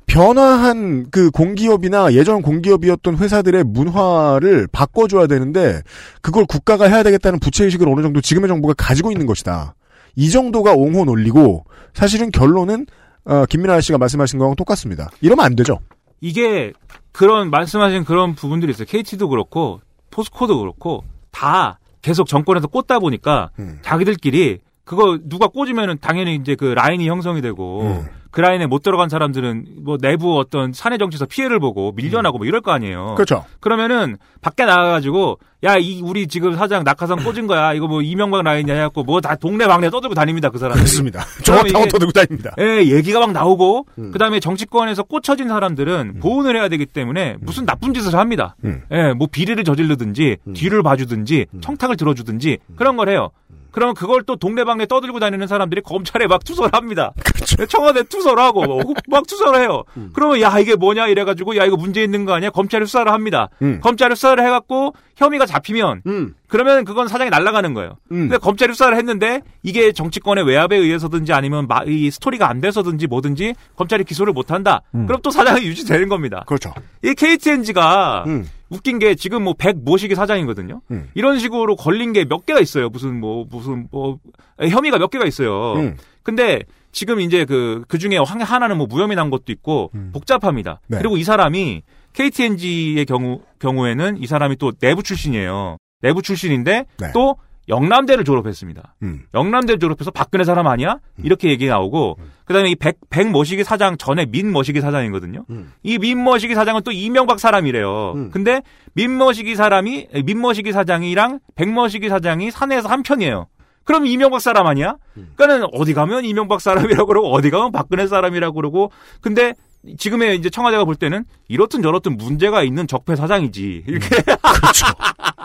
변화한 그 공기업이나 예전 공기업이었던 회사들의 문화를 바꿔줘야 되는데 그걸 국가가 해야 되겠다는 부채의식을 어느 정도 지금의 정부가 가지고 있는 것이다. 이 정도가 옹호 논리고 사실은 결론은 어, 김민아 씨가 말씀하신 거랑 똑같습니다. 이러면 안 되죠. 이게 그런 말씀하신 그런 부분들이 있어요. KT도 그렇고 포스코도 그렇고 다 계속 정권에서 꽂다 보니까 음. 자기들끼리 그거 누가 꽂으면은 당연히 이제 그 라인이 형성이 되고 음. 그 라인에 못 들어간 사람들은 뭐 내부 어떤 사내 정치에서 피해를 보고 밀려나고 뭐 이럴 거 아니에요. 그렇죠. 그러면은 밖에 나가가지고 야 이 우리 지금 사장 낙하산 꽂은 거야 이거 뭐 이명박 라인이냐 해갖고 뭐 다 동네 방네 떠들고 다닙니다 그 사람. 그렇습니다. 정확하고 떠들고 다닙니다. 예, 얘기가 막 나오고 음. 그다음에 정치권에서 꽂혀진 사람들은 보훈을 해야 되기 때문에 무슨 나쁜 짓을 합니다. 음. 예, 뭐 비리를 저지르든지 뒤를 봐주든지 청탁을 들어주든지 음. 그런 걸 해요. 그러면 그걸 또 동네방네 떠들고 다니는 사람들이 검찰에 막 투서를 합니다. 그렇죠. 청와대 투서를 하고 뭐막 투서를 해요. 음. 그러면 야 이게 뭐냐 이래가지고 야 이거 문제 있는 거 아니야? 검찰이 수사를 합니다. 음. 검찰이 수사를 해갖고 혐의가 잡히면 음. 그러면 그건 사장이 날아가는 거예요. 음. 근데 검찰이 수사를 했는데 이게 정치권의 외압에 의해서든지 아니면 마- 이 스토리가 안 돼서든지 뭐든지 검찰이 기소를 못 한다. 음. 그럼 또 사장이 유지되는 겁니다. 그렇죠. 이 KTNG가 음. 웃긴 게 지금 뭐100 모시기 사장이거든요. 음. 이런 식으로 걸린 게 몇 개가 있어요. 무슨 뭐 무슨 뭐 혐의가 몇 개가 있어요. 음. 근데 지금 이제 그, 그 중에 한- 하나는 뭐 무혐의 난 것도 있고 복잡합니다. 네. 그리고 이 사람이 KTNG의 경우, 경우에는 이 사람이 또 내부 출신이에요. 내부 출신인데 네. 또 영남대를 졸업했습니다. 음. 영남대를 졸업해서 박근혜 사람 아니야? 이렇게 얘기 나오고 그다음에 이 백, 백 머시기 사장 전에 민 머시기 사장이거든요. 음. 이 민 머시기 사장은 또 이명박 사람이래요. 음. 근데 민 머시기 사람이 민 머시기 사장이랑 백 머시기 사장이 사내에서 한 편이에요. 그럼 이명박 사람 아니야? 음. 그러니까는 어디 가면 이명박 사람이라고 그러고 어디 가면 박근혜 사람이라고 그러고 근데 지금의 이제 청와대가 볼 때는 이렇든 저렇든 문제가 있는 적폐 사장이지 이렇게 그렇죠.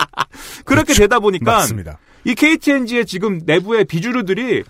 그렇게 되다 보니까 맞습니다. 이 KTNG의 지금 내부의 비주류들이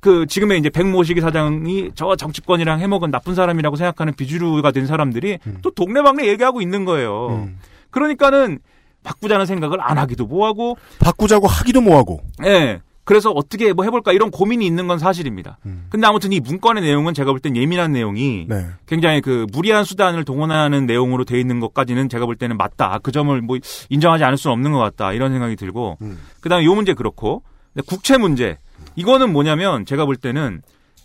그 지금의 이제 백모시기 사장이 저 정치권이랑 해먹은 나쁜 사람이라고 생각하는 비주류가 된 사람들이 또 동네방네 얘기하고 있는 거예요. 음. 그러니까는 바꾸자는 생각을 안 하기도 뭐하고, 바꾸자고 하기도 뭐하고. 예. 그래서 어떻게 뭐 해볼까 이런 고민이 있는 건 사실입니다. 근데 아무튼 이 문건의 내용은 제가 볼 땐 예민한 내용이 네. 굉장히 그 무리한 수단을 동원하는 내용으로 돼 있는 것까지는 제가 볼 때는 맞다. 그 점을 뭐 인정하지 않을 수는 없는 것 같다. 이런 생각이 들고 음. 그다음에 요 문제 그렇고 국채 문제 이거는 뭐냐면 제가 볼 때는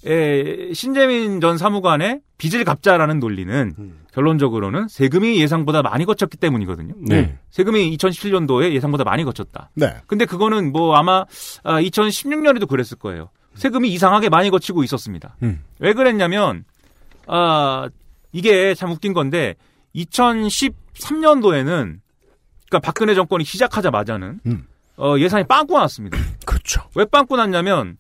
에, 신재민 전 사무관의 빚을 갚자라는 논리는 음. 결론적으로는 세금이 예상보다 많이 거쳤기 때문이거든요. 네. 세금이 2017년도에 예상보다 많이 거쳤다. 네. 근데 그거는 뭐 아마 아, 2016년에도 그랬을 거예요. 세금이 이상하게 많이 거치고 있었습니다. 음. 왜 그랬냐면 아 이게 참 웃긴 건데 2013년도에는 그러니까 박근혜 정권이 시작하자마자는 음. 어, 예산이 빵꾸 났습니다. 그렇죠. 왜 빵꾸 났냐면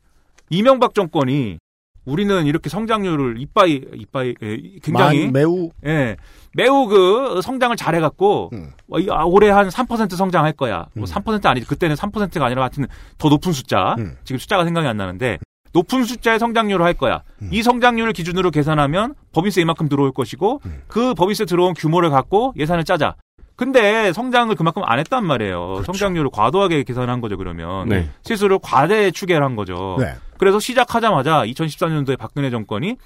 이명박 정권이 우리는 이렇게 성장률을 이빠이 이빠이 예, 굉장히 매우 예 매우 그 성장을 잘해갖고 음. 어, 이- 아, 올해 한 3% 성장할 거야. 뭐3% 아니지 그때는 3%가 아니라 하여튼 더 높은 숫자. 음. 지금 숫자가 생각이 안 나는데 높은 숫자의 성장률을 할 거야. 음. 이 성장률을 기준으로 계산하면 법인세 이만큼 들어올 것이고 음. 그 법인세 들어온 규모를 갖고 예산을 짜자. 근데 성장을 그만큼 안 했단 말이에요. 그렇죠. 성장률을 과도하게 계산한 거죠, 그러면. 네. 실수를 과대 추계를 한 거죠. 네. 그래서 시작하자마자 2014년도에 박근혜 정권이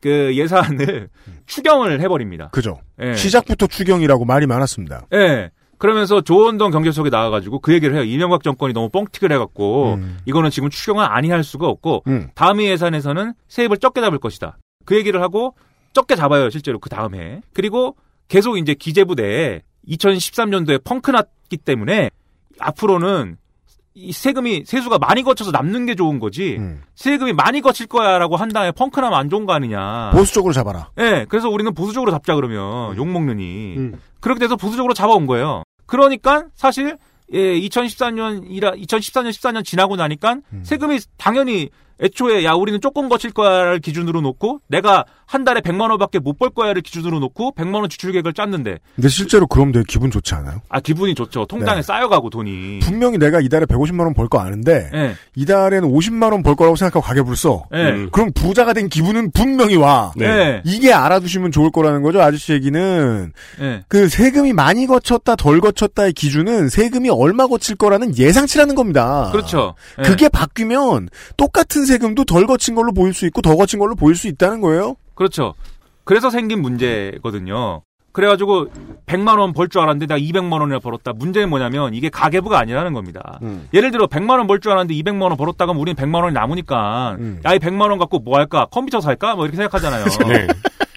그 예산을 추경을 해버립니다. 그죠. 예. 시작부터 추경이라고 말이 많았습니다. 예. 그러면서 조원동 경제수석이 나와가지고 그 얘기를 해요. 이명박 정권이 너무 뻥튀기를 해갖고 음. 이거는 지금 추경을 아니할 수가 없고 음. 다음 해 예산에서는 세입을 적게 잡을 것이다. 그 얘기를 하고 적게 잡아요 실제로 그 다음 해. 그리고 계속 이제 기재부 내에 2013년도에 펑크 났기 때문에 앞으로는 이 세금이 세수가 많이 거쳐서 남는 게 좋은 거지 음. 세금이 많이 거칠 거야라고 한 다음에 펑크 나면 안 좋은 거 아니냐. 보수적으로 잡아라. 예, 그래서 우리는 보수적으로 잡자 그러면 욕 먹느니 음. 그렇게 돼서 보수적으로 잡아온 거예요. 그러니까 사실 예, 2014년 이라 2014년 14년 지나고 나니까 음. 세금이 당연히 애초에 야 우리는 조금 거칠 거야를 기준으로 놓고 내가 한 달에 100만 원밖에 못 벌 거야를 기준으로 놓고 100만 원 지출 계획을 짰는데 근데 실제로 그럼 되게 기분 좋지 않아요? 아 기분이 좋죠. 통장에 네. 쌓여가고 돈이. 분명히 내가 이달에 150만 원 벌 거 아는데 예. 이달에는 50만 원 벌 거라고 생각하고 가계부를 써. 예. 음. 그럼 부자가 된 기분은 분명히 와. 네. 예. 이게 알아두시면 좋을 거라는 거죠. 아저씨 얘기는 예. 그 세금이 많이 걷혔다 덜 걷혔다의 기준은 세금이 얼마 걷힐 거라는 예상치라는 겁니다. 그렇죠. 예. 그게 바뀌면 똑같은 세금도 덜 걷힌 걸로 보일 수 있고 더 걷힌 걸로 보일 수 있다는 거예요. 그렇죠. 그래서 생긴 문제거든요. 그래가지고 100만 원 벌 줄 알았는데 내가 200만 원이나 벌었다. 문제는 뭐냐면 이게 가계부가 아니라는 겁니다. 음. 예를 들어 100만 원 벌 줄 알았는데 200만 원 벌었다가 우리는 100만 원이 남으니까 음. 야이 100만 원 갖고 뭐 할까? 컴퓨터 살까? 뭐 이렇게 생각하잖아요. 네.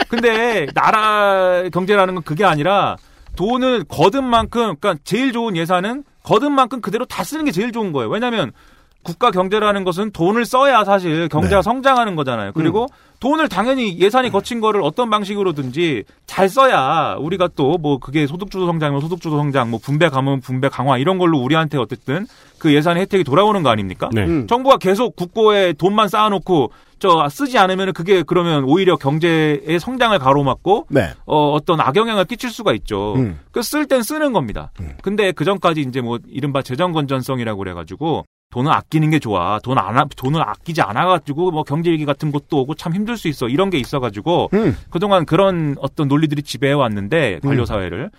근데 나라 경제라는 건 그게 아니라 돈을 거둔 만큼 그러니까 제일 좋은 예산은 거둔 만큼 그대로 다 쓰는 게 제일 좋은 거예요. 왜냐하면 국가 경제라는 것은 돈을 써야 사실 경제가 네. 성장하는 거잖아요. 그리고 돈을 당연히 예산이 거친 거를 어떤 방식으로든지 잘 써야 우리가 또 뭐 그게 소득주도 성장이면 소득주도 성장, 뭐 분배 감은 분배 강화 이런 걸로 우리한테 어쨌든 그 예산의 혜택이 돌아오는 거 아닙니까? 네. 음. 정부가 계속 국고에 돈만 쌓아놓고 저 쓰지 않으면 그게 그러면 오히려 경제의 성장을 가로막고 네. 어, 어떤 악영향을 끼칠 수가 있죠. 음. 그쓸 땐 쓰는 겁니다. 근데 그 전까지 이제 뭐 이른바 재정 건전성이라고 그래가지고 돈을 아끼는 게 좋아. 돈 안, 아- 돈을 아끼지 않아가지고 뭐 경제 위기 같은 것도 오고 참 힘들 수 있어. 이런 게 있어가지고 음. 그동안 그런 어떤 논리들이 지배해 왔는데 관료 사회를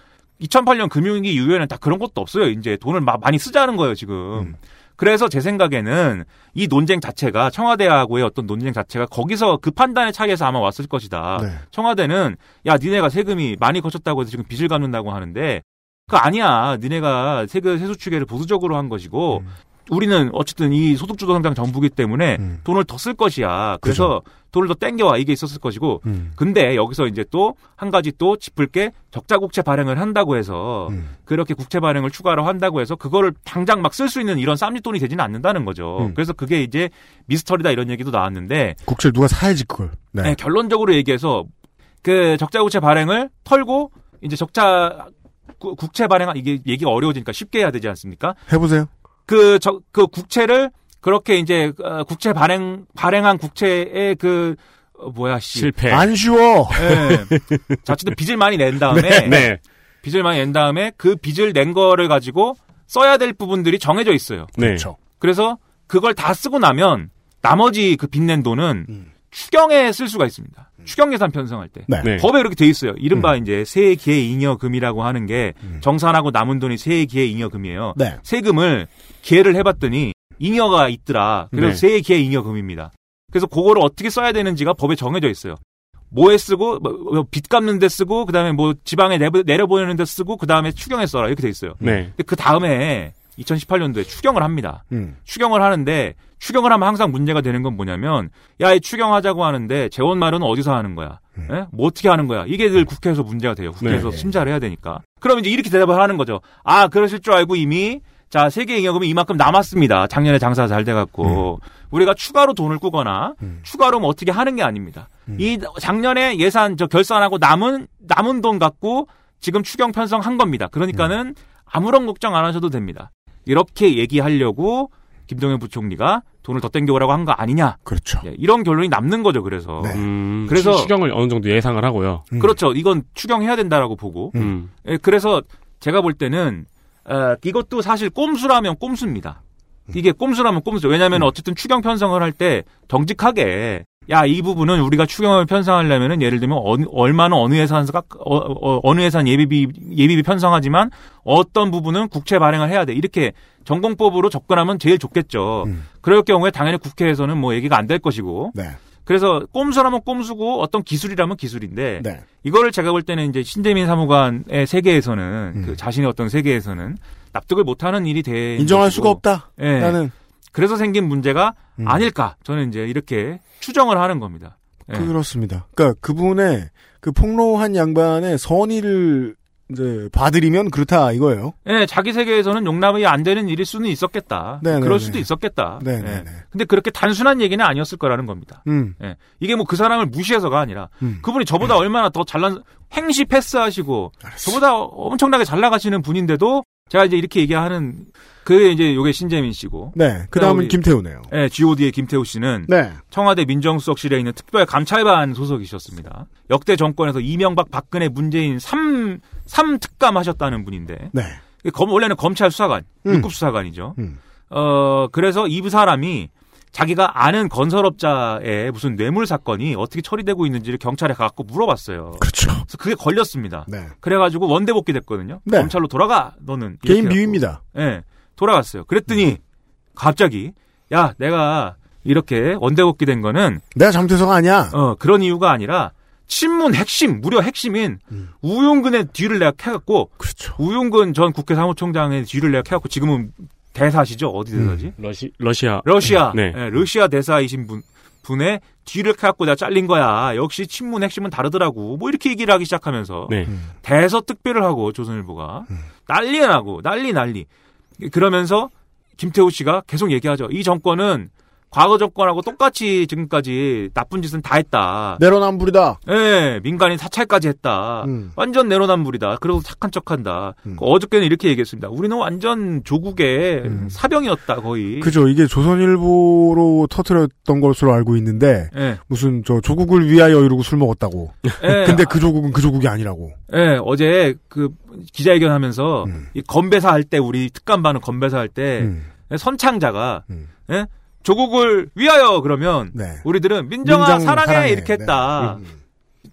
2008년 금융위기 이후에는 다 그런 것도 없어요. 이제 돈을 마- 많이 쓰자는 거예요 지금. 음. 그래서 제 생각에는 이 논쟁 자체가 청와대하고의 어떤 논쟁 자체가 거기서 그 판단의 차이에서 아마 왔을 것이다. 네. 청와대는 야 니네가 세금이 많이 거쳤다고 해서 지금 빚을 갚는다고 하는데 그 아니야. 니네가 세금 세수 추계를 보수적으로 한 것이고 우리는 어쨌든 이 소득주도 성장 정부기 때문에 음. 돈을 더 쓸 것이야. 그래서 돈을 더 땡겨와 이게 있었을 것이고 음. 근데 여기서 이제 또 한 가지 또 짚을 게 적자 국채 발행을 한다고 해서 음. 그렇게 국채 발행을 추가로 한다고 해서 그거를 당장 막 쓸 수 있는 이런 쌈짓돈이 되지는 않는다는 거죠. 음. 그래서 그게 이제 미스터리다 이런 얘기도 나왔는데 국채를 누가 사야지 그걸. 네. 네, 결론적으로 얘기해서 그 적자 국채 발행을 털고 이제 적자 구- 국채 발행 이게 얘기가 어려워지니까 쉽게 해야 되지 않습니까? 해보세요. 그, 저, 그 국채를 그렇게 이제 어, 국채 발행 발행한 국채의 그 어, 뭐야 씨. 실패. 안 쉬워. 예. 자, 어쨌든 빚을 많이 낸 다음에 네. 빚을 많이 낸 다음에 그 빚을 낸 거를 가지고 써야 될 부분들이 정해져 있어요. 네. 그렇죠. 그래서 그걸 다 쓰고 나면 나머지 그 빚 낸 돈은 음. 추경에 쓸 수가 있습니다. 추경 예산 편성할 때. 네. 네. 법에 이렇게 돼 있어요. 이른바 이제 세기의 잉여금이라고 하는 게 음. 정산하고 남은 돈이 세기의 잉여금이에요. 네. 세금을 기회를 해봤더니 잉여가 있더라. 그래서 네. 세기의 잉여금입니다. 그래서 그거를 어떻게 써야 되는지가 법에 정해져 있어요. 뭐에 쓰고 뭐, 빚 갚는 데 쓰고 그다음에 뭐 지방에 내보, 내려보내는 데 쓰고 그다음에 추경에 써라 이렇게 돼 있어요. 네. 근데 그 다음에 2018년도에 추경을 합니다. 음. 추경을 하는데 추경을 하면 항상 문제가 되는 건 뭐냐면 야, 이 추경하자고 하는데 재원 마련은 어디서 하는 거야? 예? 뭐 어떻게 하는 거야? 이게 늘 국회에서 문제가 돼요. 국회에서 네. 심사를 해야 되니까. 그럼 이제 이렇게 대답을 하는 거죠. 아, 그러실 줄 알고 이미 자, 세계 잉여금이 이만큼 남았습니다. 작년에 장사가 잘 돼갖고. 우리가 추가로 돈을 꾸거나, 추가로 뭐 어떻게 하는 게 아닙니다. 이 작년에 예산 저 결산하고 남은, 남은 돈 갖고 지금 추경 편성한 겁니다. 그러니까는 아무런 걱정 안 하셔도 됩니다. 이렇게 얘기하려고 김동연 부총리가 돈을 더 땡겨오라고 한 거 아니냐. 그렇죠. 예, 이런 결론이 남는 거죠, 그래서. 음, 그래서- 추- 추경을 어느 정도 예상을 하고요. 그렇죠. 이건 추경해야 된다라고 보고. 음. 예, 그래서 제가 볼 때는 어, 이것도 사실 꼼수라면 꼼수입니다. 이게 꼼수라면 꼼수. 왜냐하면 어쨌든 추경 편성을 할 때 정직하게 야 이 부분은 우리가 추경을 편성하려면은 예를 들면 어느, 얼마는 어느 예산가 어, 느 예산 예비비 예비비 편성하지만 어떤 부분은 국채 발행을 해야 돼 이렇게 전공법으로 접근하면 제일 좋겠죠. 그럴 경우에 당연히 국회에서는 뭐 얘기가 안 될 것이고. 네. 그래서 꼼수라면 꼼수고 어떤 기술이라면 기술인데 네. 이거를 제가 볼 때는 이제 신재민 사무관의 세계에서는 음. 그 자신의 어떤 세계에서는 납득을 못하는 일이 돼 인정할 것이고, 수가 없다. 예. 나는 그래서 생긴 문제가 음. 아닐까 저는 이제 이렇게 추정을 하는 겁니다. 예. 그렇습니다. 그러니까 그분의 그 폭로한 양반의 선의를 이제 봐드리면 그렇다 이거예요. 예, 자기 세계에서는 용납이 안 되는 일일 수는 있었겠다. 네네네. 그럴 수도 있었겠다. 네네네. 예. 근데 그렇게 단순한 얘기는 아니었을 거라는 겁니다. 음. 예. 이게 뭐 그 사람을 무시해서가 아니라 음. 그분이 저보다 얼마나 더 잘난 행시 패스하시고 저보다 엄청나게 잘 나가시는 분인데도 제가 이제 이렇게 얘기하는 그게 이제 요게 신재민 씨고. 네. 그 다음은 우리- 김태우네요. 네, G.O.D의 김태우 씨는 네. 청와대 민정수석실에 있는 특별 감찰반 소속이셨습니다. 역대 정권에서 이명박, 박근혜, 문재인 3, 삼 특감 하셨다는 분인데. 네. 검, 원래는 검찰 수사관, 음. 6급 수사관이죠. 음. 어, 그래서 이 사람이 자기가 아는 건설업자의 무슨 뇌물 사건이 어떻게 처리되고 있는지를 경찰에 가갖고 물어봤어요. 그렇죠. 그래서 그게 걸렸습니다. 네. 그래가지고 원대 복귀 됐거든요. 네. 검찰로 돌아가 너는 개인 이렇게 비위입니다. 예, 네, 돌아갔어요. 그랬더니 갑자기 야 내가 이렇게 원대 복귀 된 거는 내가 잘못해서가 아니야. 어 그런 이유가 아니라 친문 핵심 무려 핵심인 우용근의 뒤를 내가 캐갖고 음. 그렇죠. 우용근 전 국회 사무총장의 뒤를 내가 캐갖고 지금은 대사시죠 어디 대사지? 러시 러시아 러시아 네. 예, 러시아 대사이신 분 분의 뒤를 캐갖고 내가 잘린 거야. 역시 친문 핵심은 다르더라고. 뭐 이렇게 얘기를 하기 시작하면서 네. 대서 특별을 하고 조선일보가 난리 나고 난리 난리. 그러면서 김태우 씨가 계속 얘기하죠. 이 정권은 과거 정권하고 똑같이 지금까지 나쁜 짓은 다 했다. 내로남불이다. 예, 민간인 사찰까지 했다. 음. 완전 내로남불이다. 그리고 착한 척한다. 그 어저께는 이렇게 얘기했습니다. 우리는 완전 조국의 사병이었다 거의. 그죠. 이게 조선일보로 터트렸던 것으로 알고 있는데 예. 무슨 저 조국을 위하여 이러고 술 먹었다고. 예. 근데 그 조국은 그 조국이 아니라고. 예, 어제 그 기자회견 하면서 이 건배사 할 때 우리 특감반은 건배사 할때 음. 선창자가 예? 조국을 위하여 그러면 네. 우리들은 민정아 민정 사랑해, 사랑해. 이렇게 네. 했다.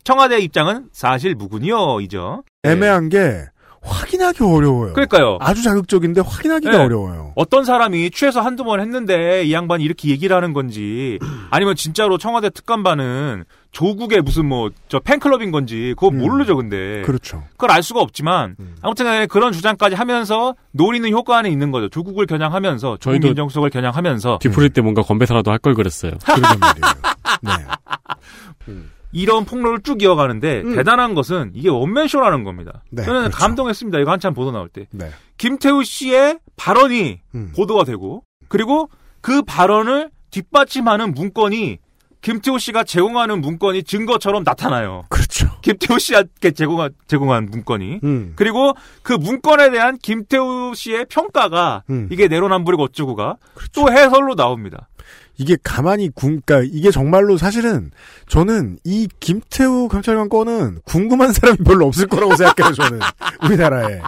청와대 입장은 사실 무근이요이죠. 애매한 게 확인하기 어려워요. 그러니까요. 아주 자극적인데 확인하기가 네. 어려워요. 어떤 사람이 취해서 한두 번 했는데 이 양반이 이렇게 얘기를 하는 건지 아니면 진짜로 청와대 특감반은 조국의 무슨 뭐 저 팬클럽인 건지 그거 모르죠 근데 그렇죠. 그걸 알 수가 없지만 아무튼 간에 그런 주장까지 하면서 노리는 효과 안에 있는 거죠 조국을 겨냥하면서 조국 민정수석을 겨냥하면서 뒤풀이 때 뭔가 건배사라도 할 걸 그랬어요. 그러단 말이에요. 네. 이런 폭로를 쭉 이어가는데 대단한 것은 이게 원맨쇼라는 겁니다. 네, 저는 그렇죠. 감동했습니다. 이거 한참 보도 나올 때. 네. 김태우 씨의 발언이 음. 보도가 되고 그리고 그 발언을 뒷받침하는 문건이 김태우 씨가 제공하는 문건이 증거처럼 나타나요. 그렇죠. 김태우 씨한테 제공한, 제공한 문건이. 음. 그리고 그 문건에 대한 김태우 씨의 평가가 음. 이게 내로남불이고 어쩌고가 또 해설로 나옵니다. 이게 가만히 궁, 그니까 이게 정말로 사실은 저는 이 김태우 감찰관 건은 궁금한 사람이 별로 없을 거라고 생각해요, 저는. 우리나라에.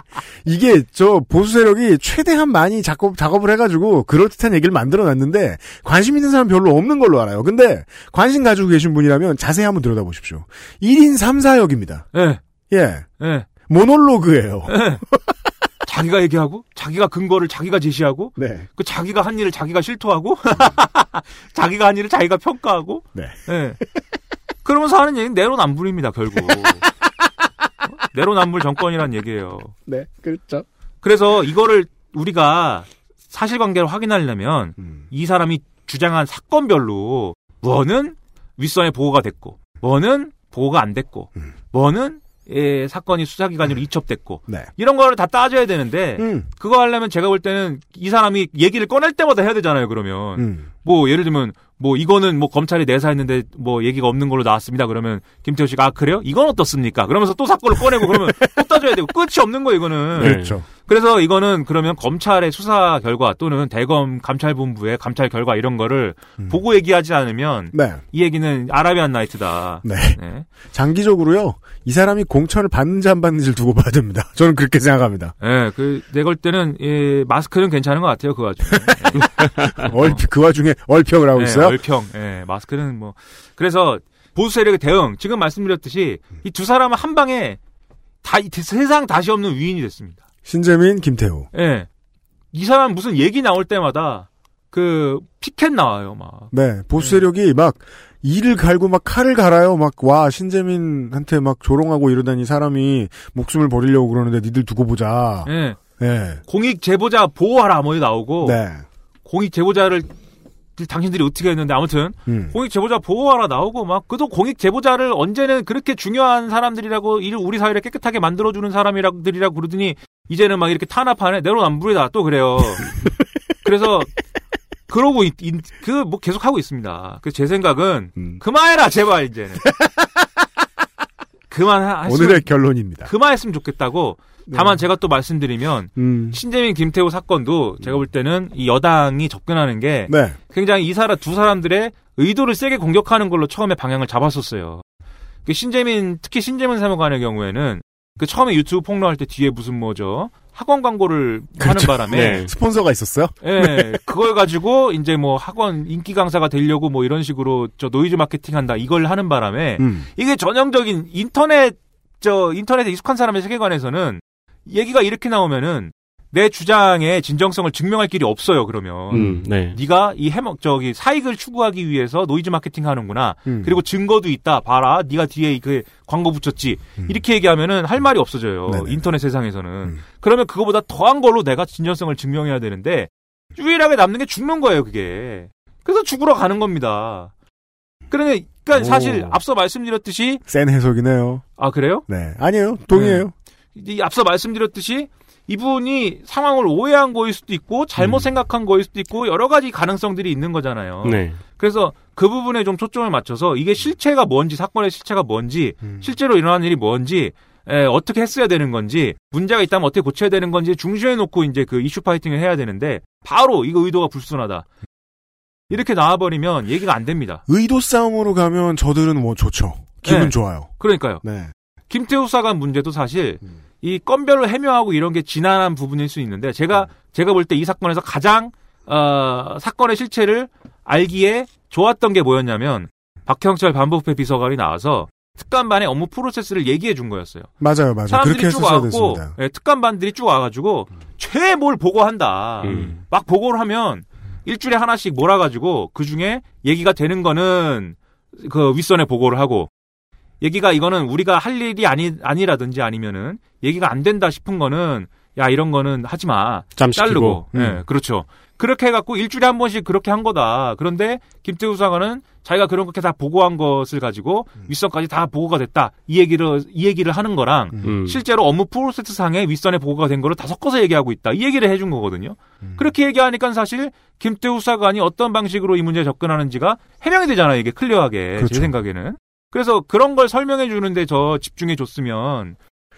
이게 저 보수 세력이 최대한 많이 작업, 작업을 해가지고 그럴듯한 얘기를 만들어 놨는데 관심 있는 사람 별로 없는 걸로 알아요. 근데 관심 가지고 계신 분이라면 자세히 한번 들여다 보십시오. 1인 3, 4역입니다. 예. 예. 예. 모놀로그예요. 자기가 얘기하고 자기가 근거를 자기가 제시하고 네. 그 자기가 한 일을 자기가 실토하고 자기가 한 일을 자기가 평가하고 네. 예. 그러면서 하는 얘기는 내로남불입니다 결국 어? 내로남불 정권이란 얘기예요. 네, 그렇죠. 그래서 이거를 우리가 사실관계를 확인하려면 음. 이 사람이 주장한 사건별로 뭐는 윗선에 보고가 됐고 뭐는 보고가 안 됐고 음. 뭐는 예, 사건이 수사기관으로 이첩됐고 네. 이런 거를 다 따져야 되는데 음. 그거 하려면 제가 볼 때는 이 사람이 얘기를 꺼낼 때마다 해야 되잖아요 그러면 음. 뭐 예를 들면 뭐 이거는 뭐 검찰이 내사했는데 뭐 얘기가 없는 걸로 나왔습니다 그러면 김태호 씨가 아 그래요 이건 어떻습니까 그러면서 또 사건을 꺼내고 그러면 또 따져야 되고 끝이 없는 거예요 이거는 그렇죠. 그래서 이거는 그러면 검찰의 수사 결과 또는 대검 감찰본부의 감찰 결과 이런 거를 보고 얘기하지 않으면 네. 이 얘기는 아라비안 나이트다. 네. 네. 장기적으로요. 이 사람이 공천을 받는지 안 받는지를 두고 봐야 됩니다. 저는 그렇게 생각합니다. 예, 그, 내가 볼 때는, 예, 마스크는 괜찮은 것 같아요, 그 와중에. 얼, 그 와중에 얼평을 하고 예, 있어요. 얼평, 예, 마스크는 뭐. 그래서, 보수 세력의 대응, 지금 말씀드렸듯이, 이 두 사람은 한 방에, 다, 이 세상 다시 없는 위인이 됐습니다. 신재민, 김태우. 예. 이 사람 무슨 얘기 나올 때마다, 그, 피켓 나와요, 막. 네, 보수 세력이 막 이를 갈고 막 칼을 갈아요. 막 와 신재민한테 막 조롱하고 이러다니 사람이 목숨을 버리려고 그러는데 니들 두고 보자. 예. 네, 공익 제보자 보호하라, 뭐 나오고, 네, 공익 제보자를 당신들이 어떻게 했는데 아무튼 음. 공익 제보자 보호하라 나오고 막 그도 공익 제보자를 언제는 그렇게 중요한 사람들이라고 일 우리 사회를 깨끗하게 만들어주는 사람이라들이라고 그러더니 이제는 막 이렇게 탄압하네 내로남불이다 또 그래요. 그래서 그러고 그 뭐 계속 하고 있습니다. 그 제 생각은 음. 그만해라 제발 이제는 그만 오늘의 결론입니다. 그만했으면 좋겠다고. 다만 제가 또 말씀드리면 음. 신재민 김태호 사건도 제가 볼 때는 이 여당이 접근하는 게 네, 굉장히 이 사람 두 사람들의 의도를 세게 공격하는 걸로 처음에 방향을 잡았었어요. 그 신재민 특히 신재민 사무관의 경우에는 그 처음에 유튜브 폭로할 때 뒤에 무슨 뭐죠 학원 광고를 하는 그렇죠. 바람에 네. 스폰서가 있었어요. 예, 그걸 가지고 이제 뭐 학원 인기 강사가 되려고 뭐 이런 식으로 저 노이즈 마케팅 한다 이걸 하는 바람에 음. 이게 전형적인 인터넷 저 인터넷에 익숙한 사람의 세계관에서는 얘기가 이렇게 나오면은 내 주장의 진정성을 증명할 길이 없어요. 그러면 음, 네. 네가 이 해먹 저기 사익을 추구하기 위해서 노이즈 마케팅 하는구나. 음. 그리고 증거도 있다. 봐라. 네가 뒤에 그 광고 붙였지. 이렇게 얘기하면은 할 말이 없어져요. 음. 네네. 인터넷 세상에서는. 음. 그러면 그거보다 더한 걸로 내가 진정성을 증명해야 되는데 유일하게 남는 게 죽는 거예요. 그게. 그래서 죽으러 가는 겁니다. 그러니까 오. 사실 앞서 말씀드렸듯이 센 해석이네요. 아 그래요? 네, 아니에요. 동의해요. 이 앞서 말씀드렸듯이 이분이 상황을 오해한 거일 수도 있고 잘못 음. 생각한 거일 수도 있고 여러 가지 가능성들이 있는 거잖아요. 네. 그래서 그 부분에 좀 초점을 맞춰서 이게 실체가 뭔지 사건의 실체가 뭔지 음. 실제로 일어난 일이 뭔지 에, 어떻게 했어야 되는 건지 문제가 있다면 어떻게 고쳐야 되는 건지 중시해 놓고 이제 그 이슈 파이팅을 해야 되는데 바로 이거 의도가 불순하다. 이렇게 나와버리면 얘기가 안 됩니다. 의도 싸움으로 가면 저들은 뭐 좋죠. 기분 네. 좋아요. 그러니까요. 네. 김태우 사관 문제도 사실 이 건별로 해묘하고 이런 게 지난한 부분일 수 있는데 제가 제가 볼 때 이 사건에서 가장 어, 사건의 실체를 알기에 좋았던 게 뭐였냐면 박형철 반부패 비서관이 나와서 특감반의 업무 프로세스를 얘기해 준 거였어요. 맞아요, 맞아요. 사람들이 쭉 와갖고. 예, 특감반들이 쭉 와가지고 최뭘 보고한다. 음. 막 보고를 하면 일주일에 하나씩 몰아가지고 그 중에 얘기가 되는 거는 그 윗선에 보고를 하고 얘기가 이거는 우리가 할 일이 아니 아니라든지 아니면은 얘기가 안 된다 싶은 거는 야 이런 거는 하지 마. 자르고 음. 예 그렇죠 그렇게 해갖고 일주일에 한 번씩 그렇게 한 거다 그런데 김태우 수사관은 자기가 그런 것게 다 보고한 것을 가지고 윗선까지 다 보고가 됐다 이 얘기를 이 얘기를 하는 거랑 음. 실제로 업무 프로세스 상에 윗선에 보고가 된 거를 다 섞어서 얘기하고 있다. 이 얘기를 해준 거거든요. 그렇게 얘기하니까 사실 김태우 사관이 어떤 방식으로 이 문제에 접근하는지가 해명이 되잖아요. 이게 클리어하게 그렇죠. 제 생각에는. 그래서 그런 걸 설명해 주는데 저 집중해 줬으면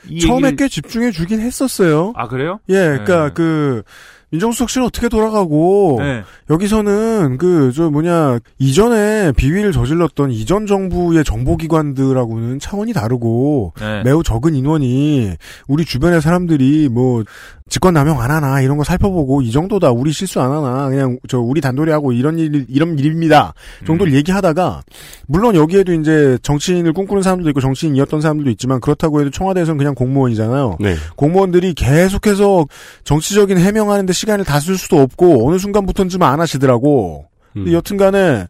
이 처음에 얘기를- 꽤 집중해 주긴 했었어요. 아 그래요? 예, 그러니까 네. 그 민정수석 씨는 어떻게 돌아가고 네. 여기서는 그 저 뭐냐 이전에 비위를 저질렀던 이전 정부의 정보기관들하고는 차원이 다르고 네. 매우 적은 인원이 우리 주변의 사람들이 뭐 직권 남용 안 하나 이런 거 살펴보고 이 정도다 우리 실수 안 하나 그냥 저 우리 단돌이 하고 이런 일 이런 일입니다 음. 정도를 얘기하다가 물론 여기에도 이제 정치인을 꿈꾸는 사람들도 있고 정치인이었던 사람들도 있지만 그렇다고 해도 청와대에서는 그냥 공무원이잖아요. 네. 공무원들이 계속해서 정치적인 해명하는데 시간을 다 쓸 수도 없고 어느 순간부터는 좀안 하시더라고. 음. 여튼간에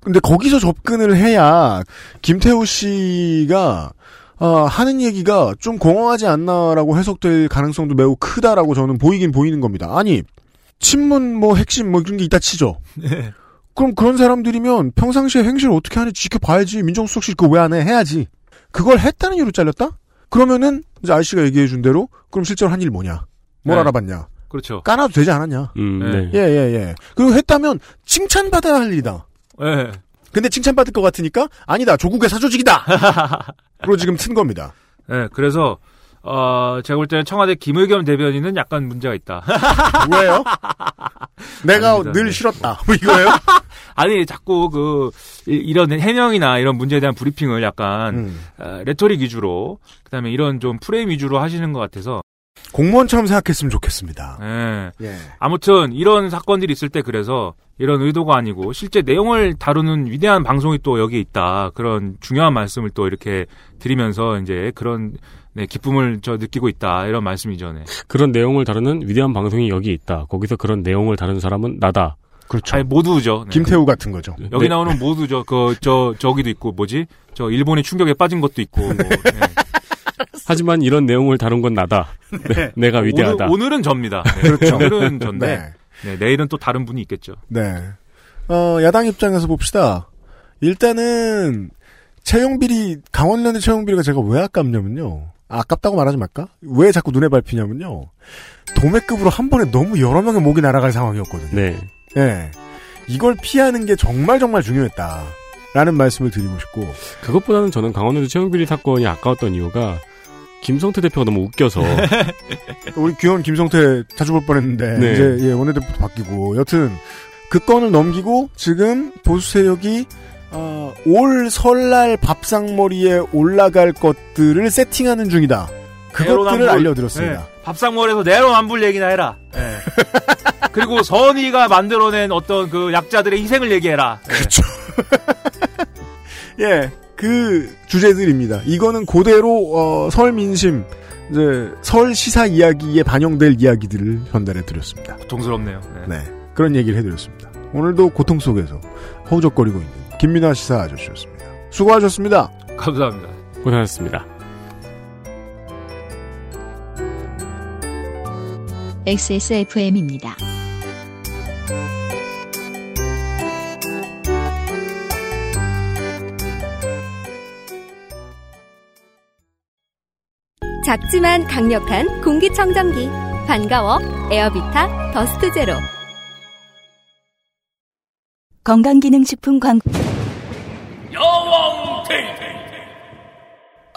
근데 거기서 접근을 해야 김태우 씨가 아, 하는 얘기가 좀 공허하지 않나라고 해석될 가능성도 매우 크다라고 저는 보이긴 보이는 겁니다. 아니, 친문 뭐 핵심 뭐 이런 게 있다 치죠. 네. 그럼 그런 사람들이면 평상시에 행실을 어떻게 하는지 지켜봐야지. 민정수석실 그거 왜 안 해? 해야지. 그걸 했다는 이유로 잘렸다? 그러면은 이제 아저씨가 얘기해 준 대로 그럼 실제로 한 일 뭐냐? 뭘 네. 알아봤냐? 그렇죠. 까놔도 되지 않았냐? 음, 네. 네. 예, 예, 예. 그리고 했다면 칭찬받아야 할 일이다. 예. 근데 칭찬받을 것 같으니까 아니다. 조국의 사조직이다. 그리고 지금 튼 겁니다. 예, 그래서 어, 제가 볼 때는 청와대 김의겸 대변인은 약간 문제가 있다. 왜요? 내가 아닙니다. 늘 네. 싫었다. 뭐 이거예요? 아니 자꾸 그 이- 이런 해명이나 이런 문제에 대한 브리핑을 약간 음. 어, 레토릭 위주로 그 다음에 이런 좀 프레임 위주로 하시는 것 같아서 공무원처럼 생각했으면 좋겠습니다. 예. 예. 아무튼 이런 사건들이 있을 때 그래서 이런 의도가 아니고 실제 내용을 다루는 위대한 방송이 또 여기 있다 그런 중요한 말씀을 또 이렇게 드리면서 이제 그런 네, 기쁨을 저 느끼고 있다 이런 말씀이죠. 네. 그런 내용을 다루는 위대한 방송이 여기 있다. 거기서 그런 내용을 다루는 사람은 나다. 그렇죠. 아니 모두죠. 네. 김태우 같은 거죠. 여기 네. 나오는 모두죠. 그 저 저기도 있고 뭐지? 저 일본의 충격에 빠진 것도 있고. 뭐, 네. 하지만 이런 내용을 다룬 건 나다. 네, 내가 위대하다. 오늘, 은 접니다. 네. 그렇죠. 오늘은 전데 네. 네, 내일은 또 다른 분이 있겠죠. 네. 어, 야당 입장에서 봅시다. 일단은, 채용비리, 강원랜드 채용비리가 제가 왜 아깝냐면요. 아, 아깝다고 말하지 말까? 왜 자꾸 눈에 밟히냐면요. 도매급으로 한 번에 너무 여러 명의 목이 날아갈 상황이었거든요. 네. 예. 이걸 피하는 게 정말 정말 중요했다. 라는 말씀을 드리고 싶고. 그것보다는 저는 강원도주 채용비리 사건이 아까웠던 이유가 김성태 대표가 너무 웃겨서 우리 귀여운 김성태 자주 볼 뻔했는데, 네. 이제, 예, 원내대표도 바뀌고. 여튼, 그 건을 넘기고, 지금 보수 세력이, 어, 올 설날 밥상머리에 올라갈 것들을 세팅하는 중이다. 그것들을. 알려드렸습니다. 네. 밥상머리에서 내로남불 얘기나 해라. 네. 그리고 선의가 만들어낸 어떤 그 약자들의 희생을 얘기해라. 네. 예, 그 주제들입니다. 이거는 그대로 어, 설 민심, 이제 설 시사 이야기에 반영될 이야기들을 전달해 드렸습니다. 고통스럽네요. 네. 네, 그런 얘기를 해드렸습니다. 오늘도 고통 속에서 허우적거리고 있는 김민아 시사 아저씨였습니다. 수고하셨습니다. 감사합니다. 고생하셨습니다. XSFM입니다. 작지만 강력한 공기청정기 반가워 에어비타 더스트 제로 건강기능식품 광고. 여왕 데이트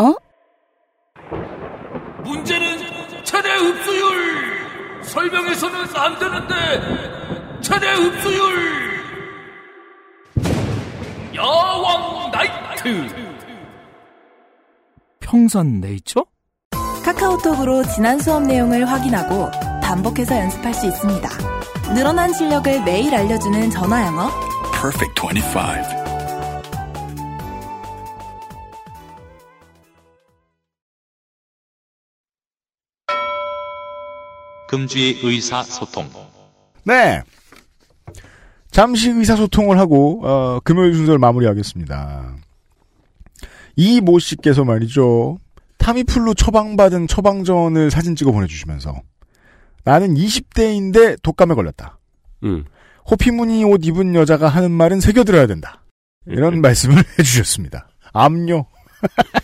어? 문제는 최대 흡수율 설명해서는 안 되는데 최대 흡수율 여왕 나이트 평산 네이처? 카카오톡으로 지난 수업 내용을 확인하고 반복해서 연습할 수 있습니다. 늘어난 실력을 매일 알려주는 전화 영어. Perfect 25. 금주의 의사소통. 네. 잠시 의사소통을 하고 어, 금요일 순서를 마무리하겠습니다. 이 모 씨께서 말이죠. 타미플루 처방받은 처방전을 사진 찍어 보내주시면서 나는 20대인데 독감에 걸렸다. 음. 호피무늬 옷 입은 여자가 하는 말은 새겨들어야 된다. 이런 말씀을 해주셨습니다. 암요.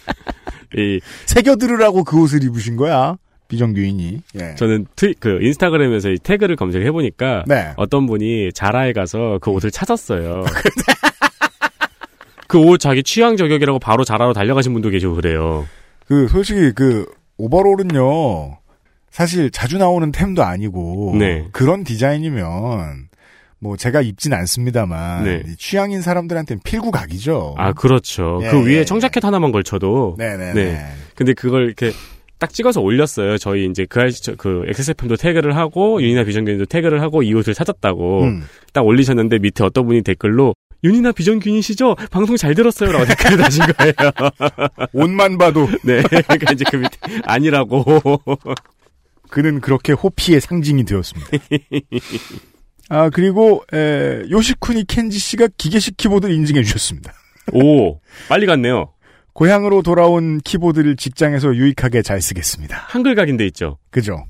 이 새겨들으라고 그 옷을 입으신 거야. 비정규인이. 예. 저는 트위, 그 인스타그램에서 이 태그를 검색해 보니까 네. 어떤 분이 자라에 가서 그 옷을 찾았어요. 그 옷 자기 취향 저격이라고 바로 자라로 달려가신 분도 계시고 그래요. 그 솔직히 그 오버롤은요. 사실 자주 나오는 템도 아니고 네. 그런 디자인이면 뭐 제가 입진 않습니다만 네. 이 취향인 사람들한테는 필구각이죠. 아 그렇죠. 예, 그 위에 예. 청자켓 하나만 걸쳐도 네네네. 네. 근데 그걸 이렇게 딱 찍어서 올렸어요. 저희 이제 그 아이씨 저- 그 XSFM도 태그를 하고 윤이나 비정균도 태그를 하고 이 옷을 찾았다고 음. 딱 올리셨는데 밑에 어떤 분이 댓글로 윤이나 비정균이시죠? 방송 잘 들었어요 라고 댓글을 다신 거예요. 옷만 봐도 네. 그러니까 이제 그 밑에 아니라고. 그는 그렇게 호피의 상징이 되었습니다. 아 그리고 에, 요시쿠니 켄지 씨가 기계식 키보드를 인증해 주셨습니다. 오 빨리 갔네요. 고향으로 돌아온 키보드를 직장에서 유익하게 잘 쓰겠습니다. 한글 각인돼 있죠. 그죠?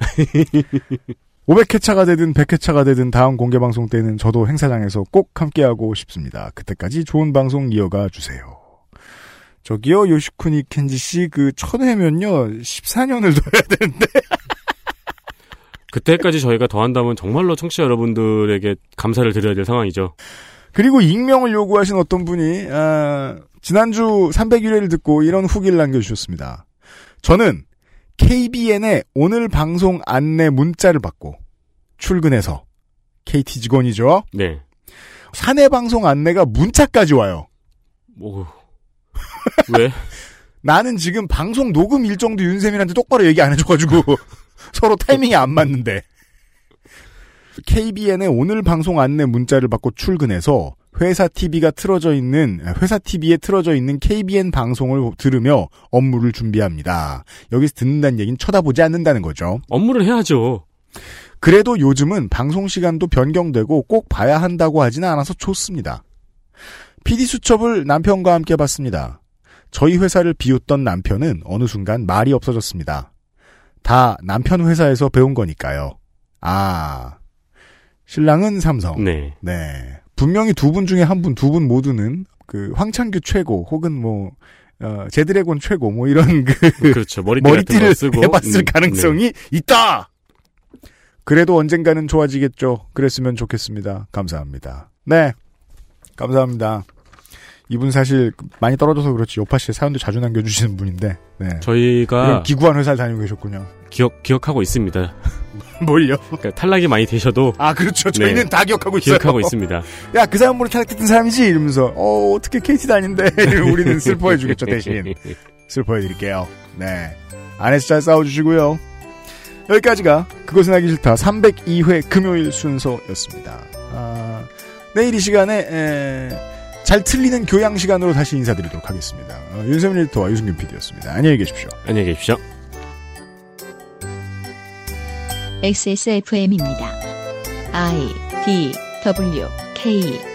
500회차가 되든 100회차가 되든 다음 공개 방송 때는 저도 행사장에서 꼭 함께하고 싶습니다. 그때까지 좋은 방송 이어가 주세요. 저기요, 요시쿠니 켄지 씨, 그, 천회면요, 14년을 둬야 되는데. 그때까지 저희가 더 한다면 정말로 청취자 여러분들에게 감사를 드려야 될 상황이죠. 그리고 익명을 요구하신 어떤 분이, 아, 지난주 301회를 듣고 이런 후기를 남겨주셨습니다. 저는 KBN의 오늘 방송 안내 문자를 받고 출근해서 KT 직원이죠. 네. 사내 방송 안내가 문자까지 와요. 뭐 왜? 나는 지금 방송 녹음 일정도 윤쌤이한테 똑바로 얘기 안 해줘가지고 서로 타이밍이 안 맞는데 KBN의 오늘 방송 안내 문자를 받고 출근해서 회사 TV가 틀어져 있는 회사 TV에 틀어져 있는 KBN 방송을 들으며 업무를 준비합니다. 여기서 듣는다는 얘기는 쳐다보지 않는다는 거죠. 업무를 해야죠. 그래도 요즘은 방송 시간도 변경되고 꼭 봐야 한다고 하지는 않아서 좋습니다. PD 수첩을 남편과 함께 봤습니다. 저희 회사를 비웃던 남편은 어느 순간 말이 없어졌습니다. 다 남편 회사에서 배운 거니까요. 아, 신랑은 삼성. 네. 네. 분명히 두 분 중에 한 분, 두 분 모두는 그 황창규 최고 혹은 뭐 어, 제드래곤 최고 뭐 이런 그 그렇죠. 머리띠 머리띠를 쓰고 해봤을 음, 가능성이 있다. 그래도 언젠가는 좋아지겠죠. 그랬으면 좋겠습니다. 감사합니다. 네, 감사합니다. 이분 사실 많이 떨어져서 그렇지 요파 씨의 사연도 자주 남겨주시는 분인데 네. 저희가 기구한 회사를 다니고 계셨군요. 기억 기억하고 있습니다. 뭘요? 그러니까 탈락이 많이 되셔도 아 그렇죠. 저희는 다 기억하고 있어요. 기억하고 있습니다. 야 그 사람 모르 탈락됐던 사람이지 이러면서 어 어떻게 KT 다닌데 우리는 슬퍼해 주겠죠 대신 슬퍼해 드릴게요. 네 안에서 잘 싸워주시고요. 여기까지가 그것은 하기 싫다 302회 금요일 순서였습니다. 아, 내일 이 시간에 에, 잘 틀리는 교양 시간으로 다시 인사드리도록 하겠습니다. 어, 윤세민 리터와 유승균 PD였습니다. 안녕히 계십시오. 안녕히 계십시오. XSFM입니다. I D W K